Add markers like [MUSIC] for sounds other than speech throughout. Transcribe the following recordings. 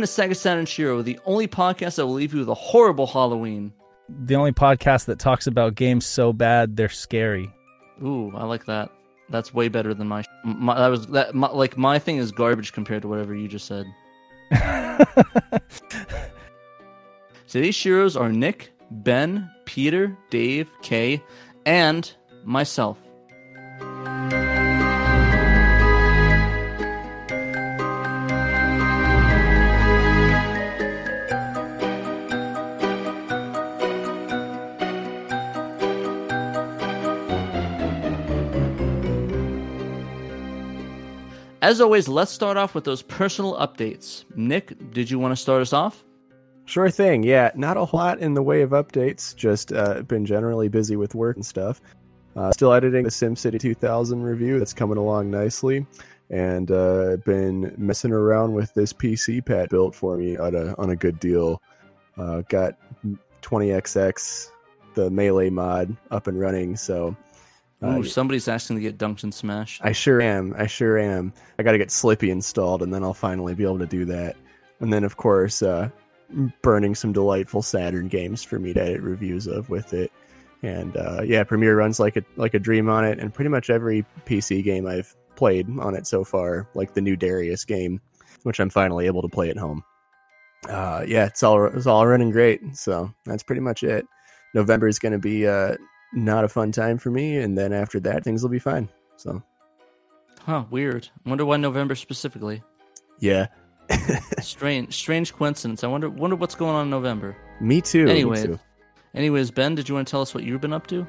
Welcome to Sega Saturn Shiro, the only podcast that will leave you with a horrible Halloween. The only podcast that talks about games so bad they're scary. Ooh, I like that. That's way better than my. my that was that. My, like my thing is garbage compared to whatever you just said. [LAUGHS] Today's Shiros are Nick, Ben, Peter, Dave, Kay, and myself. As always, let's start off with those personal updates. Nick, did you want to start us off? Sure thing. Yeah, not a lot in the way of updates. Just uh, been generally busy with work and stuff. Uh, still editing the SimCity 2000 review. That's coming along nicely, and uh, been messing around with this PC pad built for me on a on a good deal. Uh, got 20xx, the melee mod, up and running. So uh, somebody's asking to get dunked and smashed. I sure am. I sure am. I got to get Slippi installed, and then I'll finally be able to do that. And then, of course, uh, burning some delightful Saturn games for me to edit reviews of with it. And uh, yeah, Premiere runs like a like a dream on it, and pretty much every PC game I've played on it so far, like the new Darius game, which I'm finally able to play at home. Uh, yeah, it's all it's all running great. So that's pretty much it. November is going to be uh, not a fun time for me. And then after that, things will be fine. So, huh? Weird. I wonder why November specifically. Yeah. [LAUGHS] strange, strange coincidence. I wonder, wonder what's going on in November. Me too. Anyway, me too. anyways, Ben, did you want to tell us what you've been up to?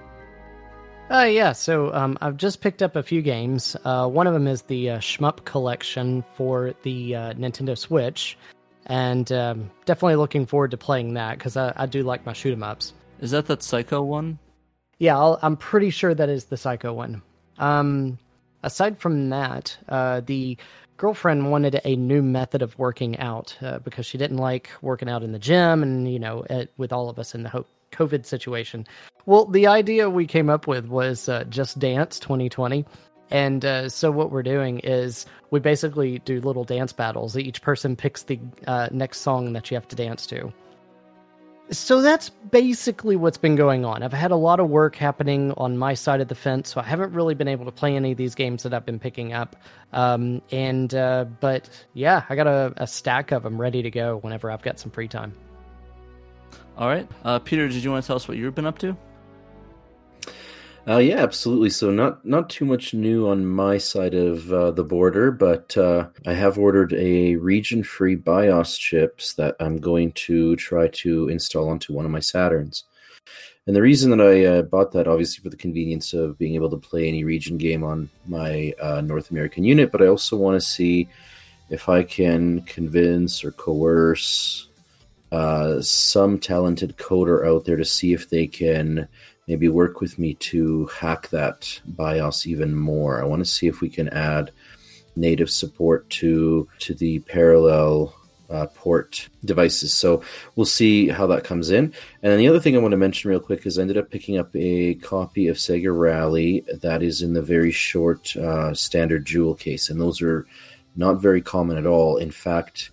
Uh, yeah, so um, I've just picked up a few games. Uh, one of them is the uh, Shmup collection for the uh, Nintendo Switch, and um, definitely looking forward to playing that because I, I, do like my shoot 'em ups. Is that that Psikyo one? Yeah, i am pretty sure that is the Psikyo one. Um, aside from that, uh, the girlfriend wanted a new method of working out uh, because she didn't like working out in the gym and you know it, with all of us in the covid situation. Well the idea we came up with was uh, just dance 2020 and uh, so what we're doing is we basically do little dance battles each person picks the uh, next song that you have to dance to so that's basically what's been going on. I've had a lot of work happening on my side of the fence, so I haven't really been able to play any of these games that I've been picking up. Um, and uh, but yeah, I got a, a, stack of them ready to go whenever I've got some free time. All right, uh, Peter, did you want to tell us what you've been up to? Uh, yeah, absolutely. So not not too much new on my side of uh, the border, but uh, I have ordered a region-free BIOS chips that I'm going to try to install onto one of my Saturns. And the reason that I uh, bought that, obviously, for the convenience of being able to play any region game on my uh, North American unit, but I also want to see if I can convince or coerce uh, some talented coder out there to see if they can maybe work with me to hack that BIOS even more. I want to see if we can add native support to to the parallel uh, port devices. So we'll see how that comes in. And then the other thing I want to mention real quick is I ended up picking up a copy of Sega Rally that is in the very short uh, standard jewel case, and those are not very common at all. In fact,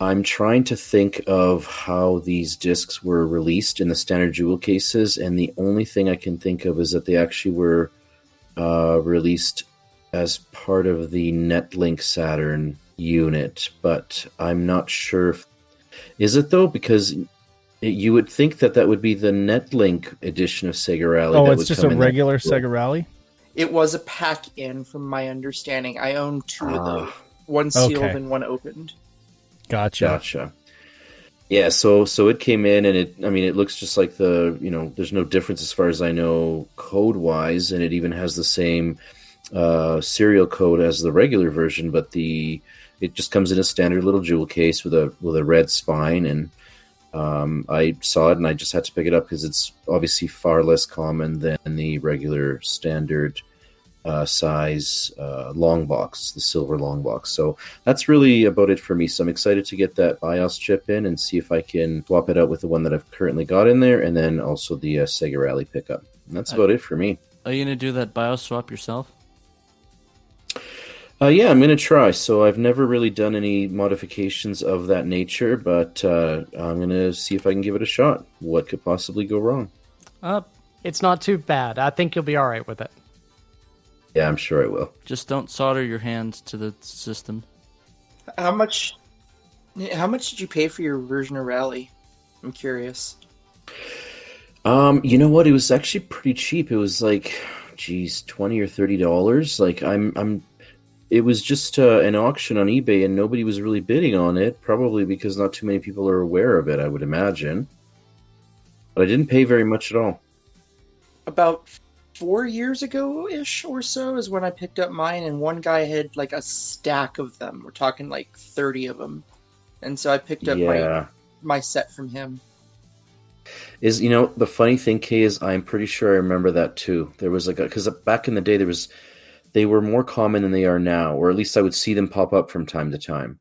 I'm trying to think of how these discs were released in the standard jewel cases, and the only thing I can think of is that they actually were uh, released as part of the Netlink Saturn unit, but I'm not sure. If, is it though? Because it, you would think that that would be the Netlink edition of Sega Rally. Oh, it's just a regular Sega Rally. It was a pack in, from my understanding. I own two of them, ah. one sealed okay. and one opened. Gotcha. Gotcha. Yeah, so so it came in and it I mean it looks just like the you know there's no difference as far as I know code wise and it even has the same uh, serial code as the regular version but the it just comes in a standard little jewel case with a with a red spine and um, I saw it and I just had to pick it up because it's obviously far less common than the regular standard uh, size uh, long box, the silver long box. So that's really about it for me. So I'm excited to get that BIOS chip in and see if I can swap it out with the one that I've currently got in there, and then also the uh, Sega Rally pickup. And that's about it for me. Are you gonna do that BIOS swap yourself? Uh, yeah, I'm gonna try. So I've never really done any modifications of that nature, but uh, I'm gonna see if I can give it a shot. What could possibly go wrong? Uh, it's not too bad. I think you'll be all right with it. Yeah, I'm sure I will. Just don't solder your hands to the system. How much? How much did you pay for your version of Rally? I'm curious. Um, you know what? It was actually pretty cheap. It was like, geez, twenty or thirty dollars. Like I'm, I'm. It was just uh, an auction on eBay, and nobody was really bidding on it. Probably because not too many people are aware of it. I would imagine. But I didn't pay very much at all. About four years ago ish or so is when I picked up mine, and one guy had like a stack of them. We're talking like thirty of them, and so I picked up my Yeah. my set from him. Is you know the funny thing, Kay, is I'm pretty sure I remember that too. There was like a because back in the day there was they were more common than they are now, or at least I would see them pop up from time to time.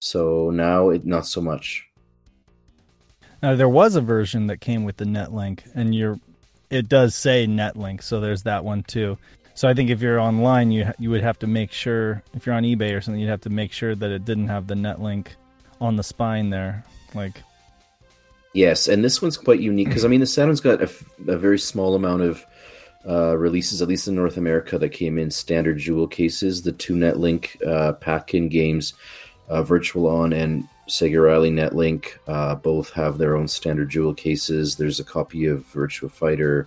So now it not so much. Now there was a version that came with the netlink, and you're it does say netlink, so there's that one too. So I think if you're online, you you would have to make sure if you're on eBay or something, you'd have to make sure that it didn't have the netlink on the spine there. Like Yes, and this one's quite unique because I mean the Saturn's got a very small amount of uh, releases, at least in North America, that came in standard jewel cases. The two Netlink uh, pack-in games, uh, Virtual On and Sega Rally Netlink, uh, both have their own standard jewel cases. There's a copy of Virtua Fighter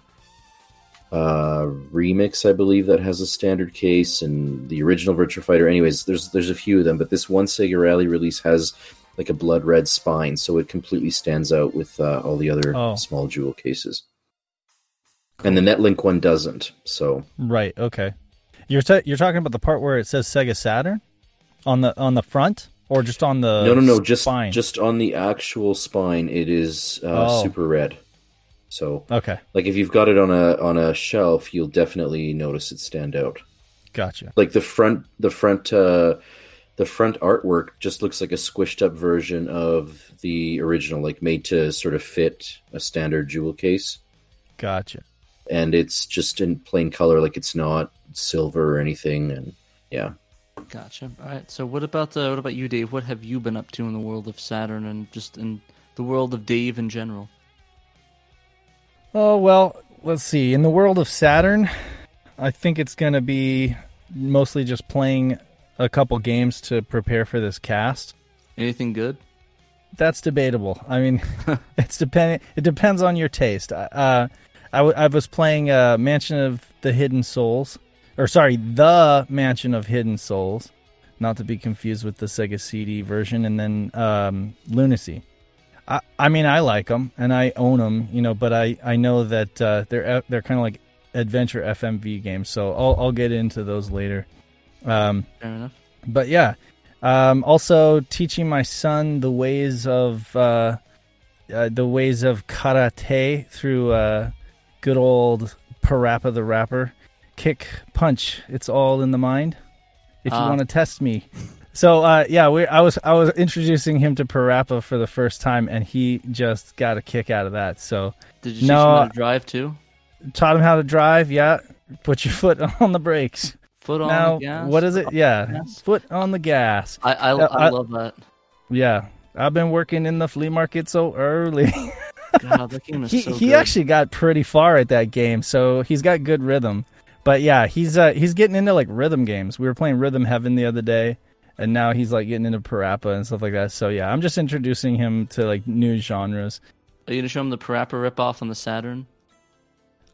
uh, Remix, I believe, that has a standard case, and the original Virtua Fighter. Anyways, there's there's a few of them, but this one Sega Rally release has like a blood red spine, so it completely stands out with uh, all the other Oh. small jewel cases. And the Netlink one doesn't. So right, okay. You're ta- you're talking about the part where it says Sega Saturn on the on the front or just on the no, no, no, just spine? just on the actual spine, it is uh, Oh. super red. So, okay, like if you've got it on a on a shelf, you'll definitely notice it stand out. gotcha. Like the front, the front, uh, the front artwork just looks like a squished up version of the original, like made to sort of fit a standard jewel case. Gotcha. and it's just in plain color, like it's not silver or anything. And yeah, Gotcha. All right. So what about uh, what about you, Dave? What have you been up to in the world of Saturn and just in the world of Dave in general? Oh well, let's see. In the world of Saturn, I think it's going to be mostly just playing a couple games to prepare for this cast. Anything good? That's debatable. I mean, [LAUGHS] [LAUGHS] it's depending. It depends on your taste. Uh, I, w- I was playing uh, Mansion of the Hidden Souls, or sorry, the Mansion of Hidden Souls, not to be confused with the Sega CD version, and then um, Lunacy. I, I mean, I like them and I own them, you know, but I, I know that uh, they're they're kind of like adventure FMV games, so I'll I'll get into those later. Um, Fair enough. but yeah, um, also teaching my son the ways of uh, uh, the ways of karate through uh, good old Parappa the Rapper, kick, punch. It's all in the mind. If you Ah. want to test me, so uh, yeah, we I was I was introducing him to Parappa for the first time, and he just got a kick out of that. So Did you teach No, him how to drive too? taught him how to drive. Yeah, put your [LAUGHS] foot on the brakes. Foot on now, the gas. what is it? Yeah, foot on the gas. I I, Uh, I love that. Yeah, I've been working in the flea market so early. [LAUGHS] God, that game is he so he actually got pretty far at that game, so he's got good rhythm. But yeah, he's uh he's getting into like rhythm games. We were playing Rhythm Heaven the other day, and now he's like getting into Parappa and stuff like that. So yeah, I'm just introducing him to like new genres. Are you gonna show him the Parappa ripoff on the Saturn?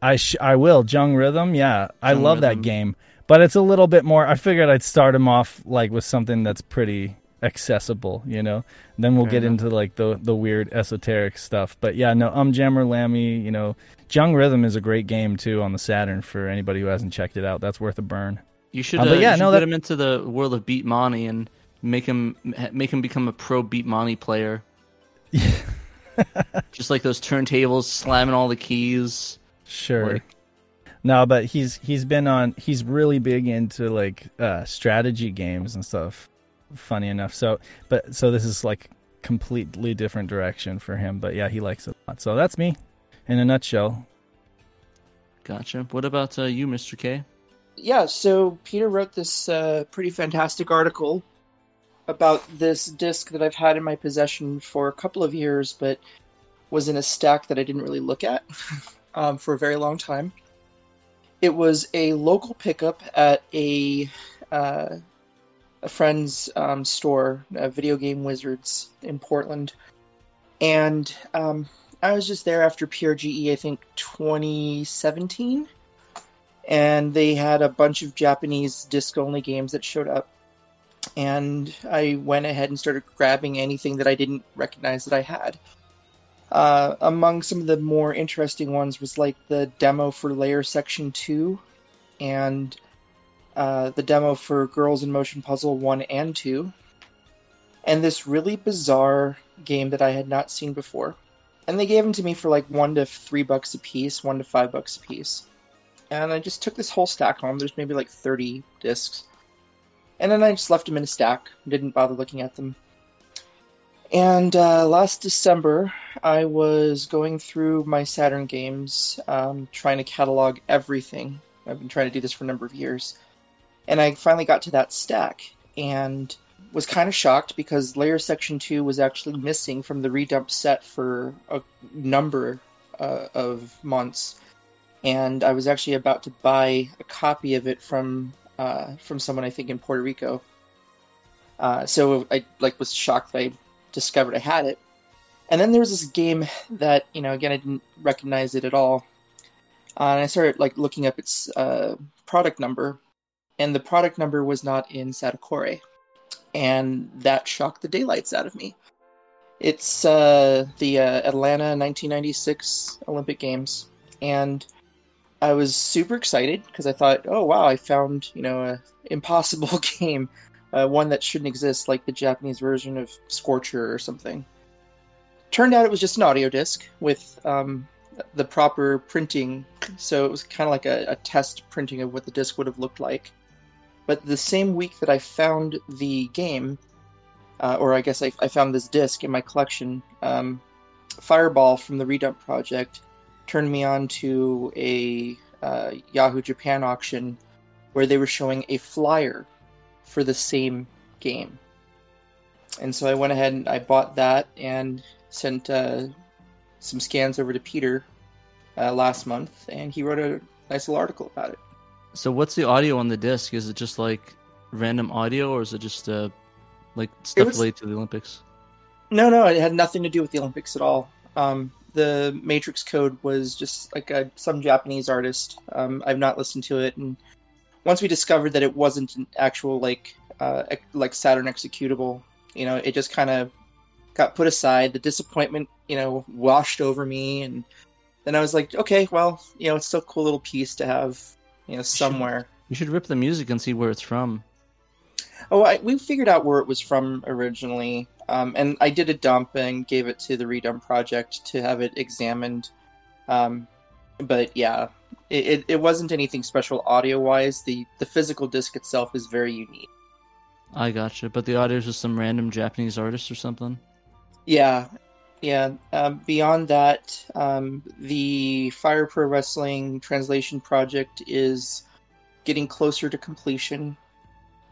I sh- I will Jung Rhythm. Yeah, I love Rhythm. that game, but it's a little bit more. I figured I'd start him off like with something that's pretty accessible, you know. Then we'll Fair get enough. into like the the weird esoteric stuff. But yeah, no, um, Jammer Lammy, you know, Jung Rhythm is a great game too on the Saturn for anybody who hasn't checked it out. That's worth a burn. You should, Uh, uh, but yeah, you should no, get that- him into the world of beatmania and make him make him become a pro beatmania player. [LAUGHS] Just like those turntables, slamming all the keys. Sure. Like- no, but he's he's been on. He's really big into like uh, strategy games and stuff. Funny enough. So, but so this is like completely different direction for him. But yeah, he likes it a lot. So that's me, in a nutshell. Gotcha. What about uh, you, Mr. K? yeah, so Peter wrote this uh, pretty fantastic article about this disc that I've had in my possession for a couple of years, but was in a stack that I didn't really look at [LAUGHS] um, for a very long time. It was a local pickup at a uh, a friend's um, store, Video Game Wizards in Portland, and um, I was just there after PRGE, I think 2017, and they had a bunch of Japanese disc only games that showed up. And I went ahead and started grabbing anything that I didn't recognize that I had. Uh, among some of the more interesting ones was like the demo for Layer Section 2 and uh, the demo for Girls in Motion Puzzle 1 and 2, and this really bizarre game that I had not seen before. And they gave them to me for like one to three bucks a piece, one to five bucks a piece. And I just took this whole stack home. There's maybe like 30 discs. And then I just left them in a stack, didn't bother looking at them. And uh, last December, I was going through my Saturn games, um, trying to catalog everything. I've been trying to do this for a number of years. And I finally got to that stack and was kind of shocked because Layer Section 2 was actually missing from the redump set for a number uh, of months. And I was actually about to buy a copy of it from uh, from someone I think in Puerto Rico. Uh, so I like was shocked that I discovered I had it. And then there was this game that you know again I didn't recognize it at all. Uh, and I started like looking up its uh, product number, and the product number was not in Satakore, and that shocked the daylights out of me. It's uh, the uh, Atlanta 1996 Olympic Games, and I was super excited because I thought, oh wow, I found you know a impossible [LAUGHS] game, uh, one that shouldn't exist, like the Japanese version of Scorcher or something. Turned out it was just an audio disc with um, the proper printing, so it was kind of like a, a test printing of what the disc would have looked like. But the same week that I found the game, uh, or I guess I, I, found this disc in my collection, um, Fireball from the Redump Project turned me on to a uh, Yahoo Japan auction where they were showing a flyer for the same game. And so I went ahead and I bought that and sent uh, some scans over to Peter uh, last month, and he wrote a nice little article about it. So, what's the audio on the disc? Is it just like random audio, or is it just uh, like stuff was... related to the Olympics? No, no, it had nothing to do with the Olympics at all. Um, the Matrix code was just like a, some Japanese artist. Um, I've not listened to it, and once we discovered that it wasn't an actual like uh, like Saturn executable, you know, it just kind of got put aside. The disappointment, you know, washed over me, and then I was like, okay, well, you know, it's still a cool little piece to have you know, somewhere. You should rip the music and see where it's from. Oh, I, we figured out where it was from originally, um, and I did a dump and gave it to the Redump project to have it examined. Um, but yeah, it, it, it wasn't anything special audio wise. The the physical disc itself is very unique. I gotcha, but the audio is just some random Japanese artist or something. Yeah, yeah. Um, beyond that, um, the Fire Pro Wrestling translation project is getting closer to completion,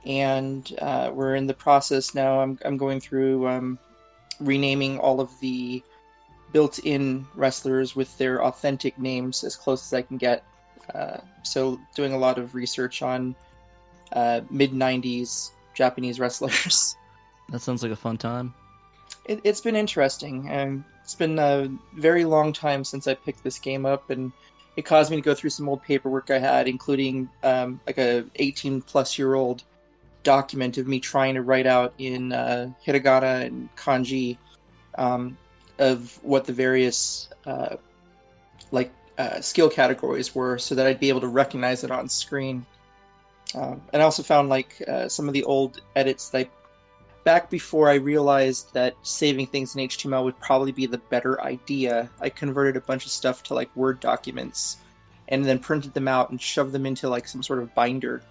and uh, we're in the process now. I'm I'm going through um, renaming all of the built-in wrestlers with their authentic names as close as I can get. Uh, so doing a lot of research on uh, mid '90s Japanese wrestlers. [LAUGHS] That sounds like a fun time it, has been interesting. and it's been a very long time since I picked this game up, and it caused me to go through some old paperwork I had, including um, like a 18 plus year old document of me trying to write out in uh, hiragana and kanji um, of what the various uh, like uh, skill categories were, so that I'd be able to recognize it on screen. Um, and I also found like uh, some of the old edits that I back before I realized that saving things in HTML would probably be the better idea, I converted a bunch of stuff to like Word documents and then printed them out and shoved them into like some sort of binder.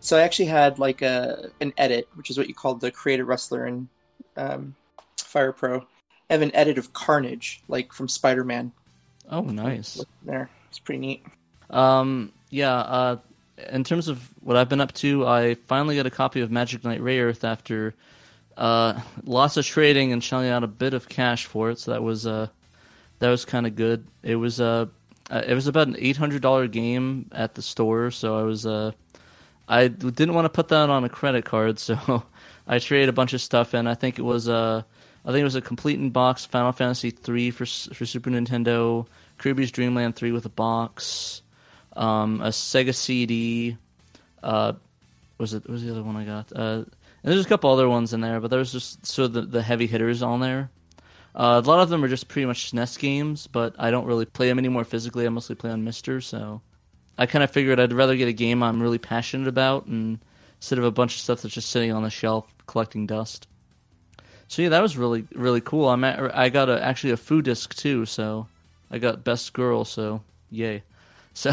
So I actually had like a an edit, which is what you call the creative wrestler in um, Fire Pro. I have an edit of Carnage, like from Spider Man. Oh, nice. There, it's pretty neat. Um, yeah. Uh, in terms of what I've been up to, I finally got a copy of Magic Knight Rayearth after uh, lots of trading and shelling out a bit of cash for it. So that was uh, that was kind of good. It was uh, uh, it was about an eight hundred dollar game at the store, so I was uh, I didn't want to put that on a credit card, [LAUGHS] so I traded a bunch of stuff and I think it was uh, I think it was a complete in box Final Fantasy three for for Super Nintendo, Kirby's Dream Land three with a box um, a Sega CD. Uh, was it? was the other one I got? Uh, and there's a couple other ones in there, but there's just sort of the, the heavy hitters on there. Uh, a lot of them are just pretty much SNES games, but I don't really play them anymore physically. I mostly play on MiSTer, so I kind of figured I'd rather get a game I'm really passionate about and instead of a bunch of stuff that's just sitting on the shelf collecting dust. So yeah, that was really really cool. I'm at, I got a, actually a foo disc too, so I got best girl. So yay. [LAUGHS] So,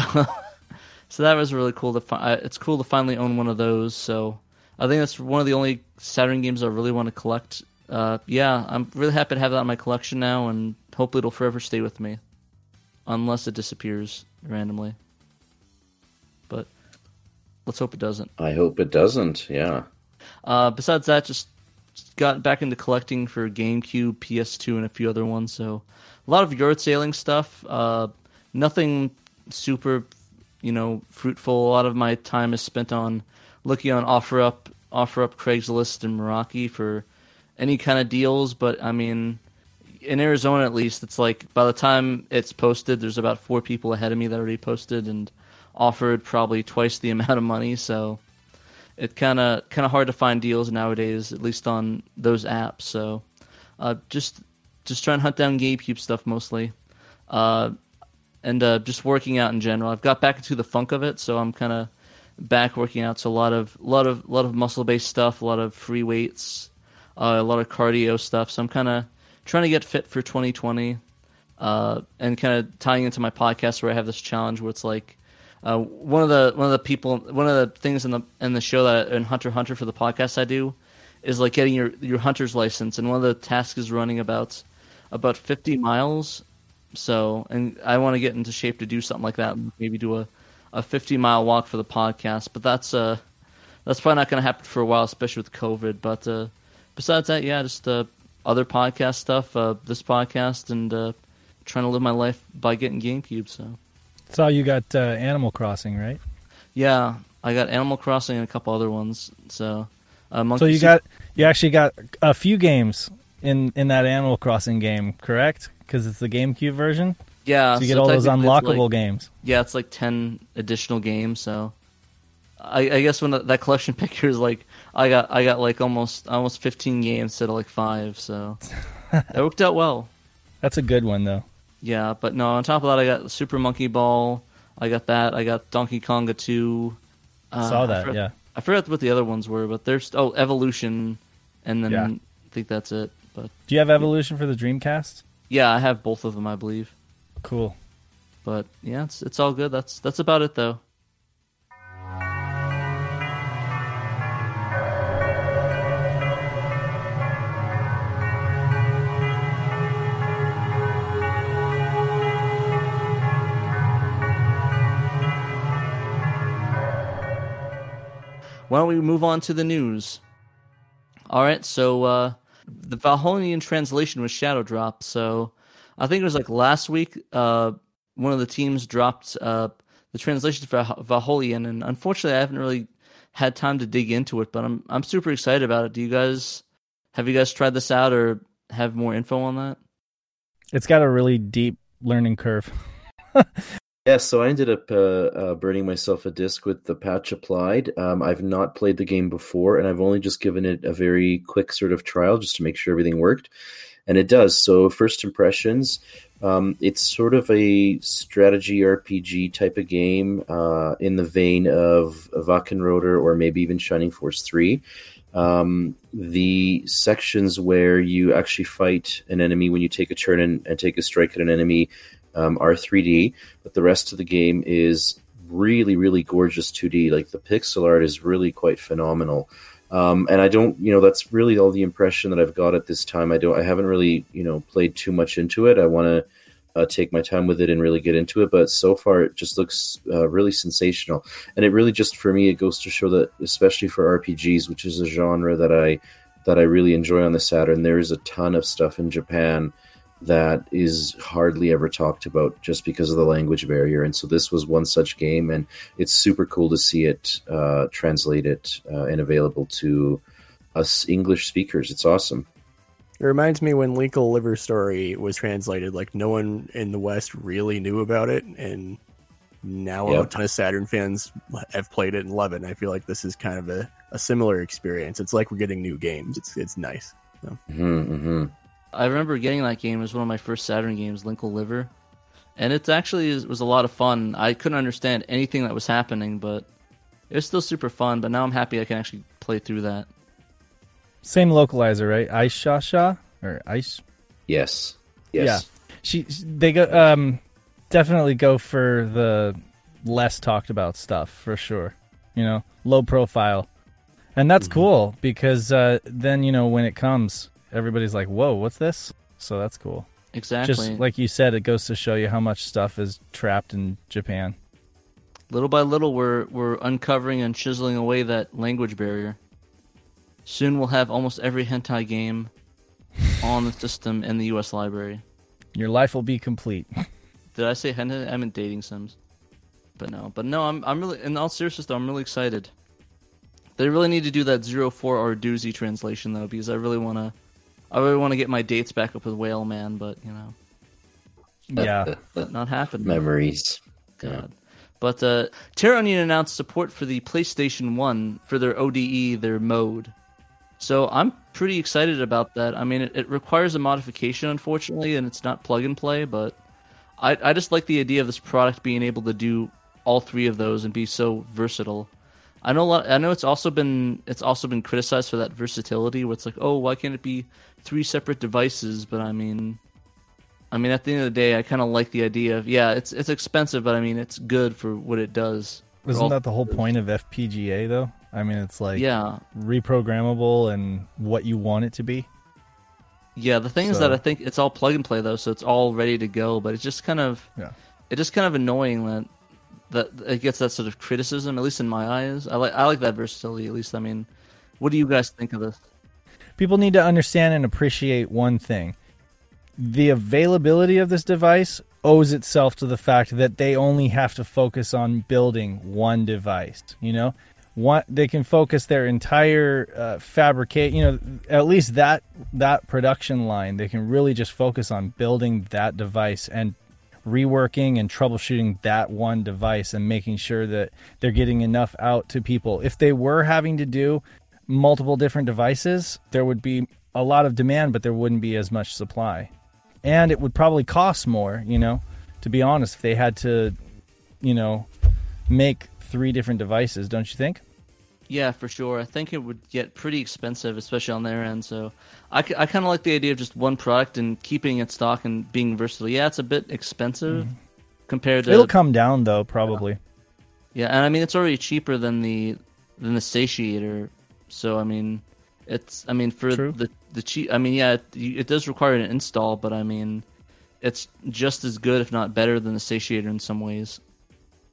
so that was really cool to. Fi- it's cool to finally own one of those. So, I think that's one of the only Saturn games I really want to collect. Uh, yeah, I'm really happy to have that in my collection now, and hopefully it'll forever stay with me, unless it disappears randomly. But let's hope it doesn't. I hope it doesn't. Yeah. Uh, besides that, just got back into collecting for GameCube, PS2, and a few other ones. So a lot of yard sailing stuff. Uh, nothing super, you know, fruitful. A lot of my time is spent on looking on OfferUp, offer up Craigslist and Mercari for any kind of deals. But I mean, in Arizona at least, it's like by the time it's posted, there's about four people ahead of me that already posted and offered probably twice the [LAUGHS] amount of money. So it's kind of kind of hard to find deals nowadays, at least on those apps. So uh, just just try and hunt down GameCube stuff mostly. Uh, and uh, just working out in general. I've got back into the funk of it, so I'm kind of back working out. So a lot of lot of lot of muscle based stuff, a lot of free weights, uh, a lot of cardio stuff. So I'm kind of trying to get fit for 2020, uh, and kind of tying into my podcast where I have this challenge where it's like. Uh, one of the one of the people one of the things in the in the show that in Hunter Hunter for the podcast I do is like getting your your hunter's license and one of the tasks is running about about 50 miles so, and I want to get into shape to do something like that. Maybe do a, a 50 mile walk for the podcast. But that's uh, that's probably not going to happen for a while, especially with COVID. But uh, besides that, yeah, just uh, other podcast stuff, uh, this podcast, and uh, trying to live my life by getting GameCube. So, saw you got uh, Animal Crossing, right? Yeah, I got Animal Crossing and a couple other ones. So, uh, so you got you actually got a few games in in that Animal Crossing game, correct? because it's the GameCube version. Yeah, so you get so all those unlockable like, games. Yeah, it's like ten additional games. So I, I guess when that collection [LAUGHS] picture is like, I got I got like almost almost fifteen games instead of like five. So [LAUGHS] it worked out well. That's a good one though. Yeah, but no. On top of that, I got Super Monkey Ball. I got that. I got Donkey Konga two. Uh, Saw that. I forgot, yeah. I forgot what the other ones were, but there's oh Evolution, and then yeah. I think that's it. But do you have Evolution for the Dreamcast? Yeah, I have both of them, I believe. Cool. But yeah, it's it's all good. That's that's about it though. Why don't we move on to the news? All right, so uh, the Valhollian translation was Shadow Drop. So I think it was like last week. Uh, one of the teams dropped uh, the translation for Valhollian, and unfortunately, I haven't really had time to dig into it. But I'm I'm super excited about it. Do you guys have you guys tried this out or have more info on that? It's got a really deep learning curve. [LAUGHS] Yeah, so I ended up uh, uh, burning myself a disc with the patch applied. Um, I've not played the game before, and I've only just given it a very quick sort of trial just to make sure everything worked, and it does. So, first impressions, um, it's sort of a strategy RPG type of game uh, in the vein of Wachenroder or maybe even Shining Force Three. Um, the sections where you actually fight an enemy when you take a turn and, and take a strike at an enemy um, are 3D, but the rest of the game is really, really gorgeous 2D. Like the pixel art is really quite phenomenal. Um, and I don't, you know, that's really all the impression that I've got at this time. I don't, I haven't really, you know, played too much into it. I want to uh, take my time with it and really get into it. But so far, it just looks uh, really sensational, and it really just for me, it goes to show that, especially for RPGs, which is a genre that I that I really enjoy on the Saturn, there is a ton of stuff in Japan that is hardly ever talked about just because of the language barrier. And so this was one such game, and it's super cool to see it uh, translated uh, and available to us English speakers. It's awesome. It reminds me when Linkle Liver Story was translated, like no one in the West really knew about it, and now Yep. a ton of Saturn fans have played it and love it. And I feel like this is kind of a, a similar experience. It's like we're getting new games. It's it's nice. hmm hmm I remember getting that game. It was one of my first Saturn games, Linkle Liver, and it actually is, was a lot of fun. I couldn't understand anything that was happening, but it was still super fun. But now I'm happy I can actually play through that. Same localizer, right? Ice Shasha or Ice. Yes. Yes. She they go um definitely go for the less talked about stuff for sure. You know, low profile. And that's cool because uh, then you know when it comes, everybody's like, "Whoa, what's this?" So that's cool. Exactly. Just like you said, it goes to show you how much stuff is trapped in Japan. little by little, we're we're uncovering and chiseling away that language barrier. Soon we'll have almost every hentai game [LAUGHS] on the system in the U.S. library. Your life will be complete. [LAUGHS] Did I say hentai? I meant dating sims. But no, but no, I'm I'm really in all seriousness though, I'm really excited. They really need to do that zero four or doozy translation though, because I really wanna I really wanna get my dates back up with Whale Man, but you know, yeah. [LAUGHS] not happening. Memories. God. But uh, Terraonion announced support for the PlayStation 1 for their ODE, their mode. So I'm pretty excited about that. I mean, it, it requires a modification, unfortunately, and it's not plug and play, but I, I just like the idea of this product being able to do all three of those and be so versatile. I know a lot, I know it's also been it's also been criticized for that versatility where it's like, oh, why can't it be three separate devices? But I mean, I mean, at the end of the day, I kind of like the idea of yeah, it's it's expensive, but I mean, it's good for what it does. Isn't all- that the whole point of FPGA though? I mean, it's like yeah, reprogrammable and what you want it to be. yeah. The thing is that I think it's all plug and play though, so it's all ready to go. But it's just kind of Yeah. it's just kind of annoying that that it gets that sort of criticism. At least in my eyes, I like I like that versatility. At least I mean, what do you guys think of this? People need to understand and appreciate one thing. The availability of this device owes itself to the fact that they only have to focus on building one device, you know? One, they can focus their entire uh, fabricate, you know, at least that that production line. They can really just focus on building that device and reworking and troubleshooting that one device and making sure that they're getting enough out to people. If they were having to do multiple different devices, there would be a lot of demand, but there wouldn't be as much supply. And it would probably cost more, you know, to be honest, if they had to, you know, make three different devices, don't you think? Yeah, for sure. I think it would get pretty expensive, especially on their end. So I, I kind of like the idea of just one product and keeping it stock and being versatile. Yeah, it's a bit expensive mm-hmm. compared to It'll come down though, probably. Yeah, and I mean it's already cheaper than the than the satiator. So I mean, it's I mean for True. the the cheap. I mean, yeah, it, it does require an install, but I mean, it's just as good, if not better, than the satiator in some ways.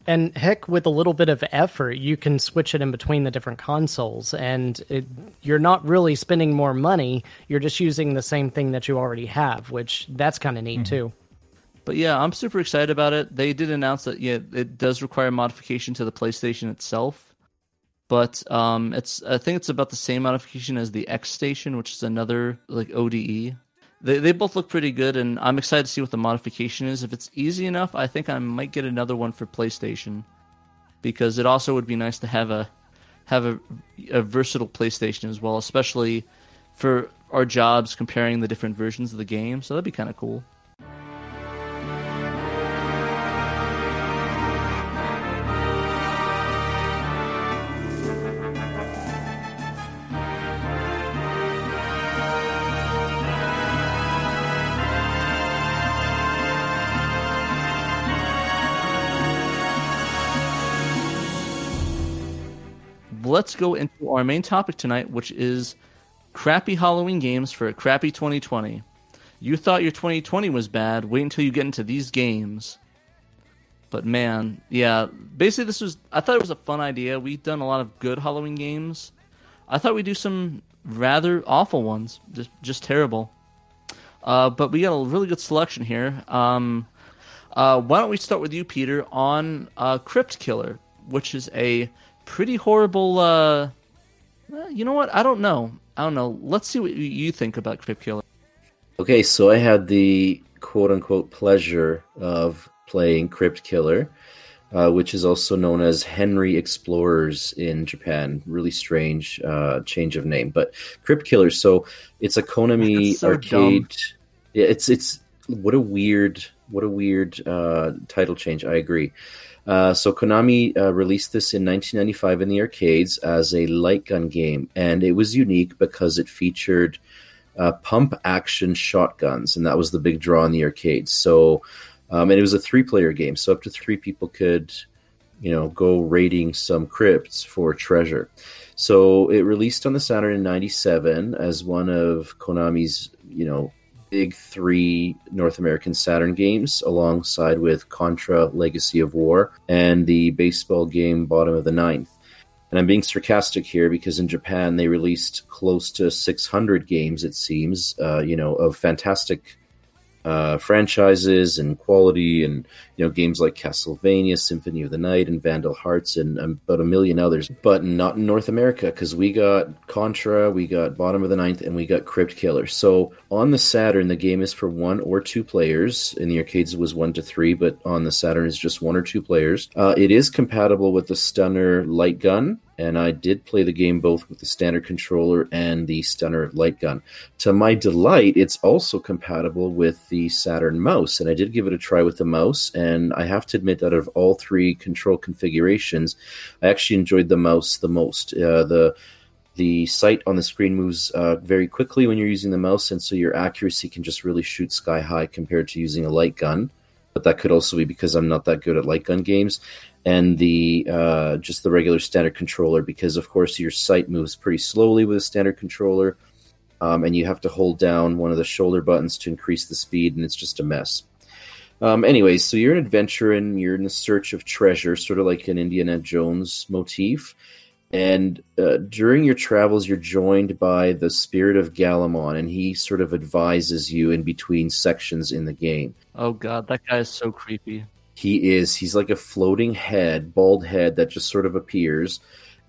And heck, with a little bit of effort, you can switch it in between the different consoles, and it, you're not really spending more money. You're just using the same thing that you already have, which that's kind of neat too. But yeah, I'm super excited about it. They did announce that yeah, it does require modification to the PlayStation itself, but um, it's I think it's about the same modification as the X Station, which is another like ODE. They they both look pretty good, and I'm excited to see what the modification is. If it's easy enough, I think I might get another one for PlayStation, because it also would be nice to have a have a, a versatile PlayStation as well, especially for our jobs comparing the different versions of the game. So that'd be kind of cool. Let's go into our main topic tonight, which is crappy Halloween games for a crappy 2020. you thought your 2020 was bad. Wait until you get into these games. But man, yeah, basically this was I thought it was a fun idea. We've done a lot of good Halloween games. I thought we'd do some rather awful ones, just just terrible. Uh, but we got a really good selection here. Um, uh, why don't we start with you, Peter, on uh, Crypt Killer, which is a pretty horrible. Uh, you know what? I don't know. I don't know. Let's see what you think about Crypt Killer. Okay, so I had the quote unquote pleasure of playing Crypt Killer, uh, which is also known as Henry Explorers in Japan. Really strange uh, change of name, but Crypt Killer. So it's a Konami so arcade. dumb. Yeah, it's it's what a weird what a weird uh, title change. I agree. Uh, so Konami uh, released this in 1995 in the arcades as a light gun game, and it was unique because it featured uh, pump action shotguns, and that was the big draw in the arcades. So, um, and it was a three player game, so up to three people could, you know, go raiding some crypts for treasure. So it released on the Saturn in '97 as one of Konami's, you know, big three North American Saturn games, alongside with Contra: Legacy of War and the baseball game Bottom of the Ninth. And I'm being sarcastic here because in Japan they released close to 600 games, it seems, uh, you know, of fantastic uh, franchises and quality, and you know, games like Castlevania, Symphony of the Night, and Vandal Hearts, and um, about a million others. But not in North America because we got Contra, we got Bottom of the Ninth, and we got Crypt Killer. So on the Saturn, the game is for one or two players. In the arcades, it was one to three, but on the Saturn, is just one or two players. Uh, it is compatible with the Stunner light gun, and I did play the game both with the standard controller and the Stunner light gun. To my delight, it's also compatible with the Saturn mouse, and I did give it a try with the mouse. And I have to admit out of all three control configurations, I actually enjoyed the mouse the most. Uh, the the sight on the screen moves uh, very quickly when you're using the mouse, and so your accuracy can just really shoot sky high compared to using a light gun. But that could also be because I'm not that good at light gun games, and the uh, just the regular standard controller because of course your sight moves pretty slowly with a standard controller, um, and you have to hold down one of the shoulder buttons to increase the speed, and it's just a mess. Um, anyways, so you're an adventurer and you're in the search of treasure, sort of like an Indiana Jones motif. And uh, during your travels, you're joined by the spirit of Galamon, and he sort of advises you in between sections in the game. Oh god, that guy is so creepy. He is. He's like a floating head, bald head that just sort of appears.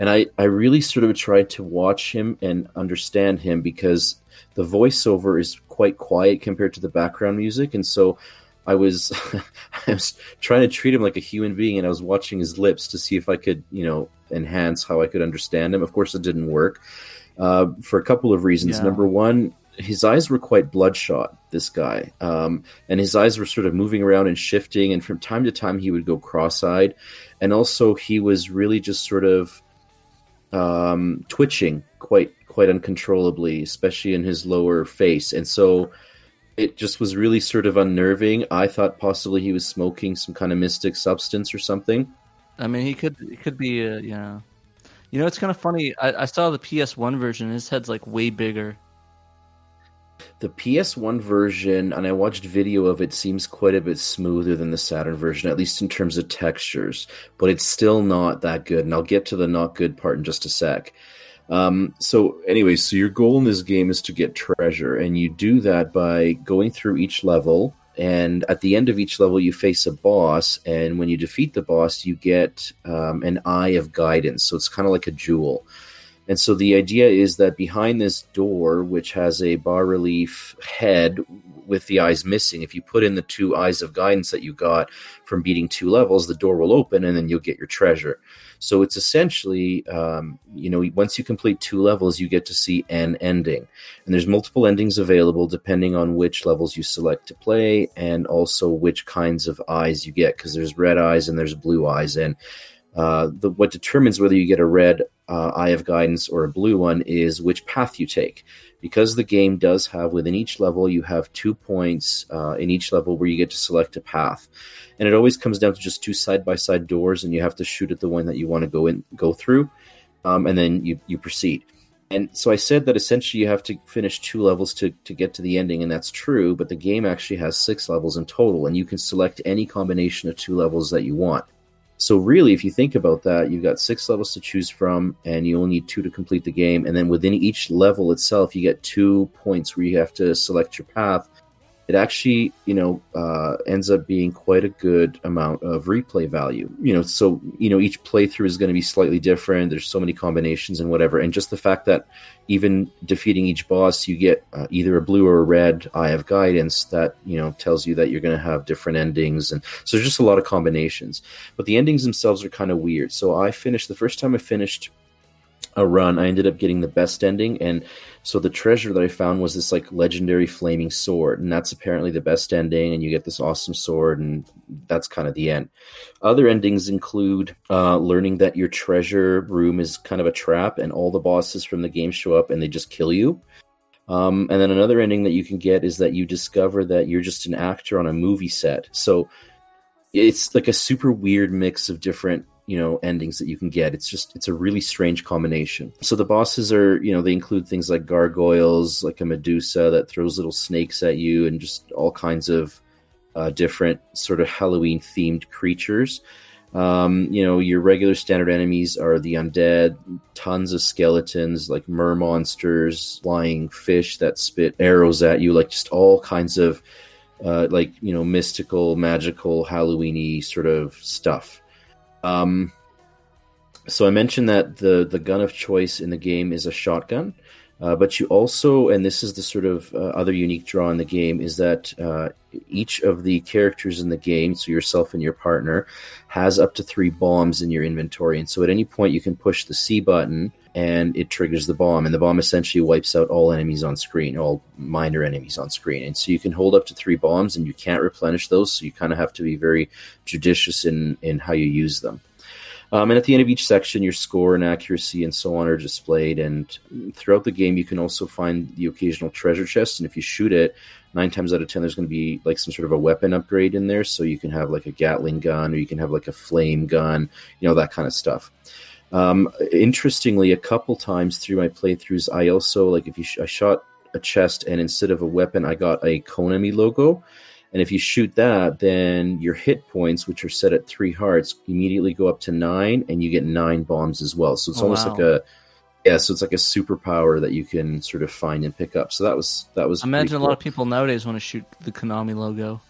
And I, I really sort of tried to watch him and understand him because the voiceover is quite quiet compared to the background music. And so I was [LAUGHS] I was trying to treat him like a human being and I was watching his lips to see if I could, you know, enhance how I could understand him. Of course it didn't work. Uh, for a couple of reasons. Yeah. Number one, his eyes were quite bloodshot, this guy. Um, and his eyes were sort of moving around and shifting, and from time to time he would go cross eyed. And also, he was really just sort of um, twitching quite quite uncontrollably, especially in his lower face. And so it just was really sort of unnerving. I thought possibly he was smoking some kind of mystic substance or something. I mean, he could he could be uh, yeah. You know, it's kind of funny. I, I saw the PS1 version. His head's like way bigger. The PS1 version, and I watched video of it, seems quite a bit smoother than the Saturn version, at least in terms of textures, but it's still not that good. And I'll get to the not good part in just a sec. Um, so, anyway, so your goal in this game is to get treasure, and you do that by going through each level. And at the end of each level, you face a boss, and when you defeat the boss, you get um, an eye of guidance. So it's kind of like a jewel. And so the idea is that behind this door, which has a bas relief head with the eyes missing, if you put in the two eyes of guidance that you got from beating two levels, the door will open and then you'll get your treasure. So it's essentially, um, you know, once you complete two levels, you get to see an ending. And there's multiple endings available depending on which levels you select to play and also which kinds of eyes you get, because there's red eyes and there's blue eyes. And uh, the, what determines whether you get a red uh, eye of guidance or a blue one is which path you take. Because the game does have within each level, you have two points uh, in each level where you get to select a path, and it always comes down to just two side by side doors, and you have to shoot at the one that you want to go in go through, um, and then you you proceed. And so I said that essentially you have to finish two levels to, to get to the ending, and that's true, but the game actually has six levels in total, and you can select any combination of two levels that you want. So really, if you think about that, you've got six levels to choose from, and you only need two to complete the game. And then within each level itself, you get two points where you have to select your path it actually, you know, uh, ends up being quite a good amount of replay value. You know, so you know each playthrough is going to be slightly different. There's so many combinations and whatever, and just the fact that even defeating each boss, you get uh, either a blue or a red eye of guidance that you know tells you that you're going to have different endings, and so there's just a lot of combinations. But the endings themselves are kind of weird. So I finished the first time I finished a run, I ended up getting the best ending, and so the treasure that I found was this like legendary flaming sword, and that's apparently the best ending, and you get this awesome sword, and that's kind of the end. Other endings include uh, learning that your treasure room is kind of a trap, and all the bosses from the game show up and they just kill you. Um, and then another ending that you can get is that you discover that you're just an actor on a movie set. So it's like a super weird mix of different you know endings that you can get. It's just it's a really strange combination. So the bosses are you know they include things like gargoyles like a medusa that throws little snakes at you and just all kinds of uh, different sort of halloween themed creatures. Um, you know your regular standard enemies are the undead tons of skeletons like mer monsters flying fish that spit arrows at you like just all kinds of uh, like you know mystical magical halloweeny sort of stuff um, so I mentioned that the the gun of choice in the game is a shotgun, uh, but you also, and this is the sort of uh, other unique draw in the game, is that uh, each of the characters in the game, so yourself and your partner, has up to three bombs in your inventory, and so at any point you can push the C button and it triggers the bomb, and the bomb essentially wipes out all enemies on screen, all minor enemies on screen, and so you can hold up to three bombs, and you can't replenish those, so you kind of have to be very judicious in in how you use them. Um, and at the end of each section, your score and accuracy and so on are displayed. And throughout the game, you can also find the occasional treasure chest. And if you shoot it, nine times out of ten, there's going to be like some sort of a weapon upgrade in there. So you can have like a Gatling gun, or you can have like a flame gun, you know, that kind of stuff. Um, interestingly, a couple times through my playthroughs, I also like if you sh- I shot a chest and instead of a weapon, I got a Konami logo. And if you shoot that, then your hit points, which are set at three hearts, immediately go up to nine, and you get nine bombs as well. So it's oh, almost wow. like a yeah, so it's like a superpower that you can sort of find and pick up. So that was that was. I imagine cool. a lot of people nowadays want to shoot the Konami logo.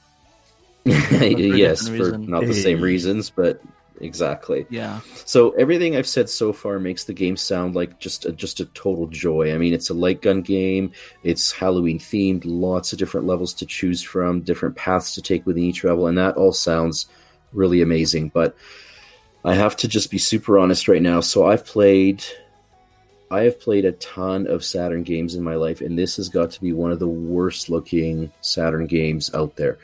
[LAUGHS] yes, for not the same reasons, but exactly. Yeah. So everything I've said so far makes the game sound like just a, just a total joy. I mean, it's a light gun game. It's Halloween themed. Lots of different levels to choose from, different paths to take within each level, and that all sounds really amazing. But I have to just be super honest right now. So I've played. I have played a ton of Saturn games in my life, and this has got to be one of the worst looking Saturn games out there.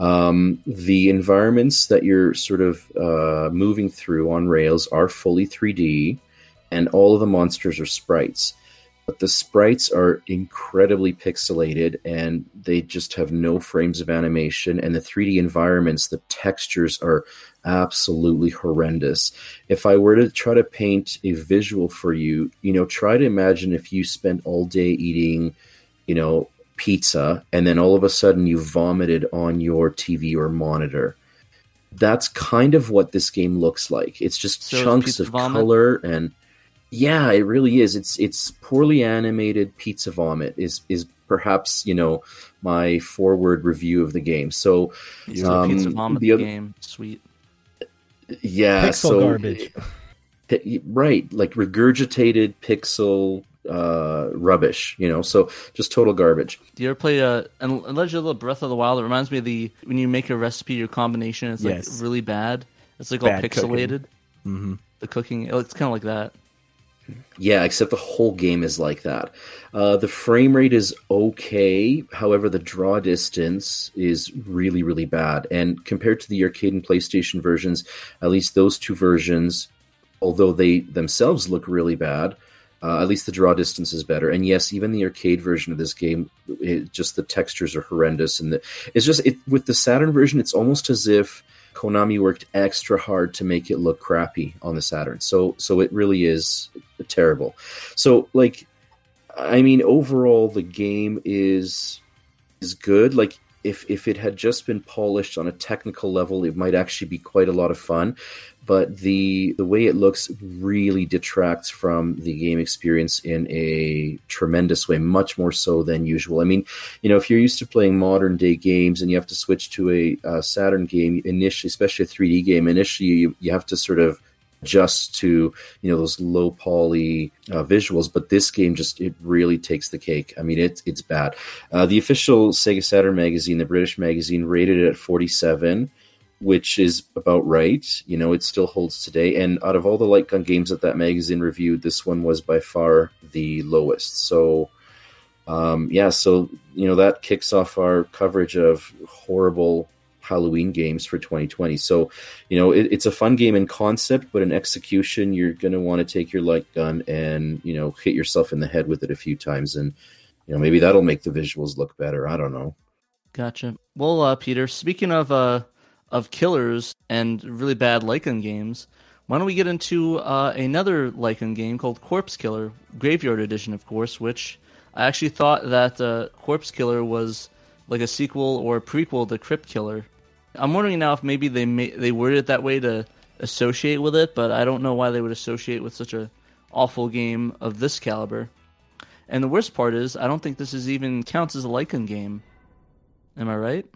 Um, the environments that you're sort of uh, moving through on rails are fully 3D, and all of the monsters are sprites. But the sprites are incredibly pixelated and they just have no frames of animation. And the 3D environments, the textures are absolutely horrendous. If I were to try to paint a visual for you, you know, try to imagine if you spent all day eating, you know, pizza and then all of a sudden you vomited on your TV or monitor. That's kind of what this game looks like. It's just so chunks of vomit? color and yeah, it really is. It's it's poorly animated pizza vomit is is perhaps you know my forward review of the game. So, um, pizza vomit the, other, game, sweet. Yeah, pixel so, garbage. Right, like regurgitated pixel uh, rubbish, you know. So just total garbage. Do you ever play a and Legend of Breath of the Wild? It reminds me of the when you make a recipe, your combination is like yes. really bad. It's like all pixelated. Mm-hmm. The cooking, it's kind of like that. Yeah, except the whole game is like that. Uh, the frame rate is okay. However, the draw distance is really, really bad. And compared to the arcade and PlayStation versions, at least those two versions, although they themselves look really bad, uh, at least the draw distance is better, and yes, even the arcade version of this game, it, just the textures are horrendous, and the, it's just it, with the Saturn version, it's almost as if Konami worked extra hard to make it look crappy on the Saturn. So so it really is terrible. So like I mean, overall, the game is is good. Like if if it had just been polished on a technical level, it might actually be quite a lot of fun. But the the way it looks really detracts from the game experience in a tremendous way, much more so than usual. I mean, you know, if you're used to playing modern day games and you have to switch to a, a Saturn game initially, especially a 3D game, initially you, you have to sort of just to you know those low poly uh, visuals but this game just it really takes the cake. I mean it's it's bad. Uh, the official sega saturn magazine the british magazine rated it at 47 which is about right you know it still holds today and out of all the light gun games that that magazine reviewed this one was by far the lowest so um, yeah so you know that kicks off our coverage of horrible Halloween games for 2020. So, you know, it, it's a fun game in concept, but in execution, you're going to want to take your light gun and, you know, hit yourself in the head with it a few times. And, you know, maybe that'll make the visuals look better. I don't know. Gotcha. Well, uh, Peter, speaking of, uh, of killers and really bad light gun games, why don't we get into uh, another light gun game called Corpse Killer, Graveyard Edition, of course, which I actually thought that uh, Corpse Killer was like a sequel or a prequel to Crypt Killer. I'm wondering now if maybe they may, they worded it that way to associate with it, but I don't know why they would associate with such a awful game of this caliber. And the worst part is, I don't think this is even counts as a light gun game. Am I right?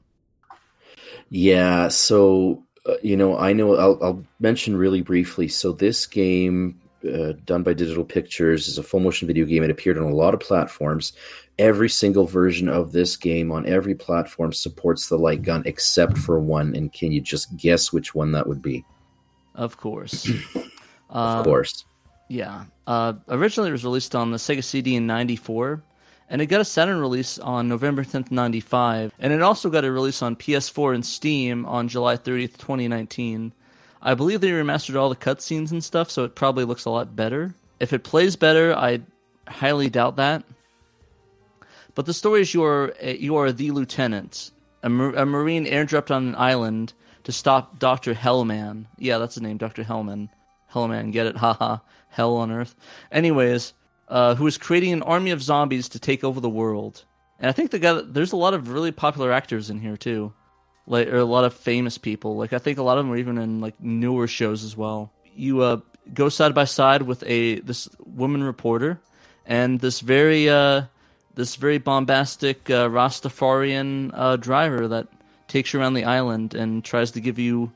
Yeah. So uh, you know, I know. I'll, I'll, mention really briefly. So this game, uh, done by Digital Pictures, is a full motion video game. It appeared on a lot of platforms every single version of this game on every platform supports the light gun except for one. And can you just guess which one that would be? Of course. of uh, course. Yeah. Uh, originally, it was released on the Sega CD in '94, and it got a Saturn release on November 10th, '95, and it also got a release on PS4 and Steam on July 30th, 2019. I believe they remastered all the cutscenes and stuff, so it probably looks a lot better. If it plays better, I highly doubt that. But the story is you are you are the lieutenant, a, a marine airdropped on an island to stop Doctor Hellman. Yeah, that's the name, Doctor Hellman. Hellman, get it? [LAUGHS] Haha, hell on earth. Anyways, uh, who is creating an army of zombies to take over the world. And I think the guy there's a lot of really popular actors in here too, like or a lot of famous people. Like I think a lot of them are even in like newer shows as well. You uh, go side by side with a this woman reporter and this very uh, this very bombastic uh, Rastafarian uh, driver that takes you around the island and tries to give you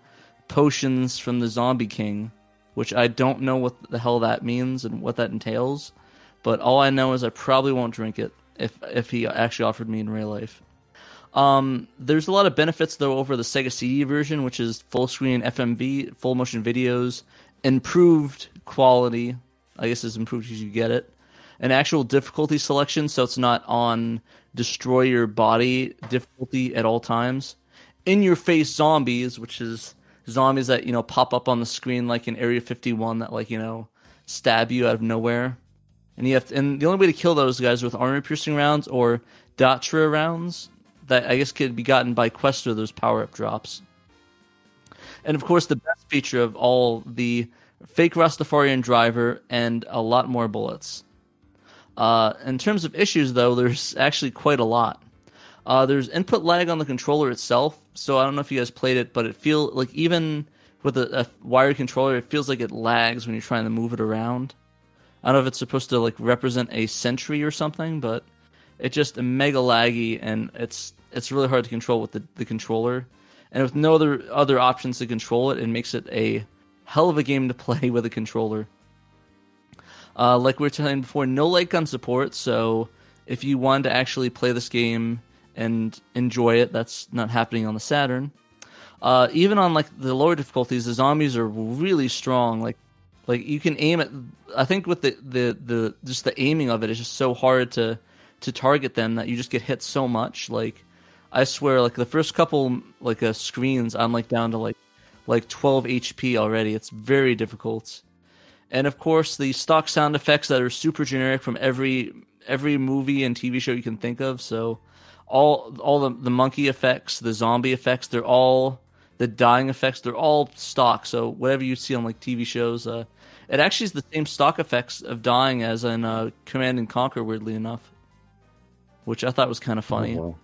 potions from the Zombie King, which I don't know what the hell that means and what that entails. But all I know is I probably won't drink it if if he actually offered me in real life. Um, there's a lot of benefits though over the Sega CD version, which is full screen FMV, full motion videos, improved quality. I guess as improved as you get it an actual difficulty selection, so it's not on destroy your body difficulty at all times. In your face zombies, which is zombies that you know pop up on the screen like in Area 51 that like you know stab you out of nowhere, and you have to, and the only way to kill those guys are with armor piercing rounds or Datura rounds that I guess could be gotten by quest or those power up drops. And of course, the best feature of all the fake Rastafarian driver and a lot more bullets. Uh, in terms of issues, though, there's actually quite a lot. Uh, there's input lag on the controller itself, so I don't know if you guys played it, but it feels like even with a, a wired controller, it feels like it lags when you're trying to move it around. I don't know if it's supposed to like represent a sentry or something, but it's just mega laggy and it's it's really hard to control with the, the controller. And with no other other options to control it, it makes it a hell of a game to play [LAUGHS] with a controller. Uh, like we were telling before, no light gun support. So if you wanted to actually play this game and enjoy it, that's not happening on the Saturn. Uh, even on like the lower difficulties, the zombies are really strong. Like, like you can aim at. I think with the the the just the aiming of it is just so hard to to target them that you just get hit so much. Like, I swear, like the first couple like uh, screens, I'm like down to like like 12 HP already. It's very difficult and of course the stock sound effects that are super generic from every every movie and TV show you can think of. So all all the, the monkey effects, the zombie effects, they're all the dying effects, they're all stock. So whatever you see on like TV shows, uh, it actually is the same stock effects of dying as in uh, Command and Conquer. Weirdly enough, which I thought was kind of funny. Oh, wow.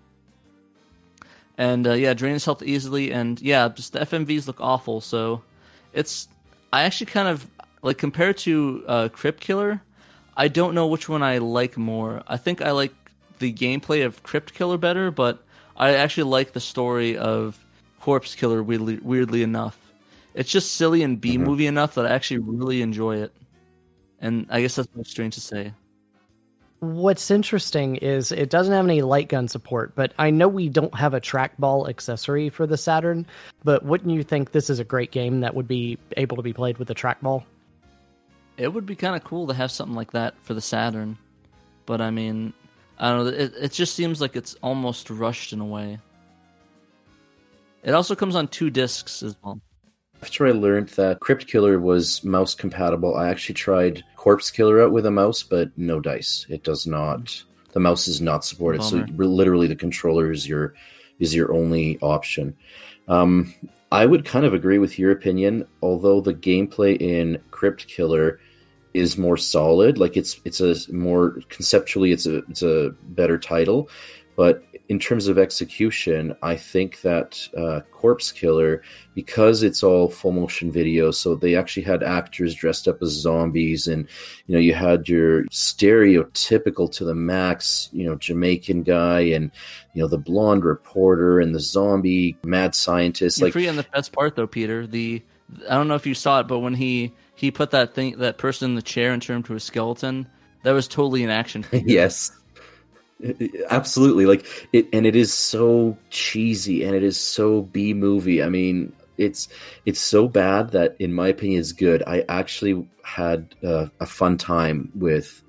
And uh, yeah, drains health easily, and yeah, just the FMVs look awful. So it's I actually kind of like compared to uh, Crypt Killer. I don't know which one I like more. I think I like the gameplay of Crypt Killer better, but I actually like the story of Corpse Killer. Weirdly, weirdly enough, it's just silly and B mm-hmm. movie enough that I actually really enjoy it. And I guess that's not strange to say. What's interesting is it doesn't have any light gun support, but I know we don't have a trackball accessory for the Saturn. But wouldn't you think this is a great game that would be able to be played with a trackball? It would be kind of cool to have something like that for the Saturn, but I mean, I don't know. It it just seems like it's almost rushed in a way. It also comes on two discs as well. After I learned that Crypt Killer was mouse compatible, I actually tried Corpse Killer out with a mouse, but no dice. It does not. The mouse is not supported, so Bummer. literally the controller is your is your only option. Um, I would kind of agree with your opinion, although the gameplay in Crypt Killer is more solid. Like it's it's a more conceptually, it's a it's a better title, but in terms of execution, I think that uh, Corpse Killer, because it's all full motion video, so they actually had actors dressed up as zombies, and you know you had your stereotypical to the max, you know Jamaican guy, and you know the blonde reporter, and the zombie mad scientist. You're Like forgetting the best part though, Peter. The I don't know if you saw it, but when he he put that thing that person in the chair and turned to a skeleton, that was totally an action. [LAUGHS] yes absolutely. Like it and it is so cheesy and it is so b movie. I mean it's it's so bad that in my opinion is good. I actually had uh, a fun time with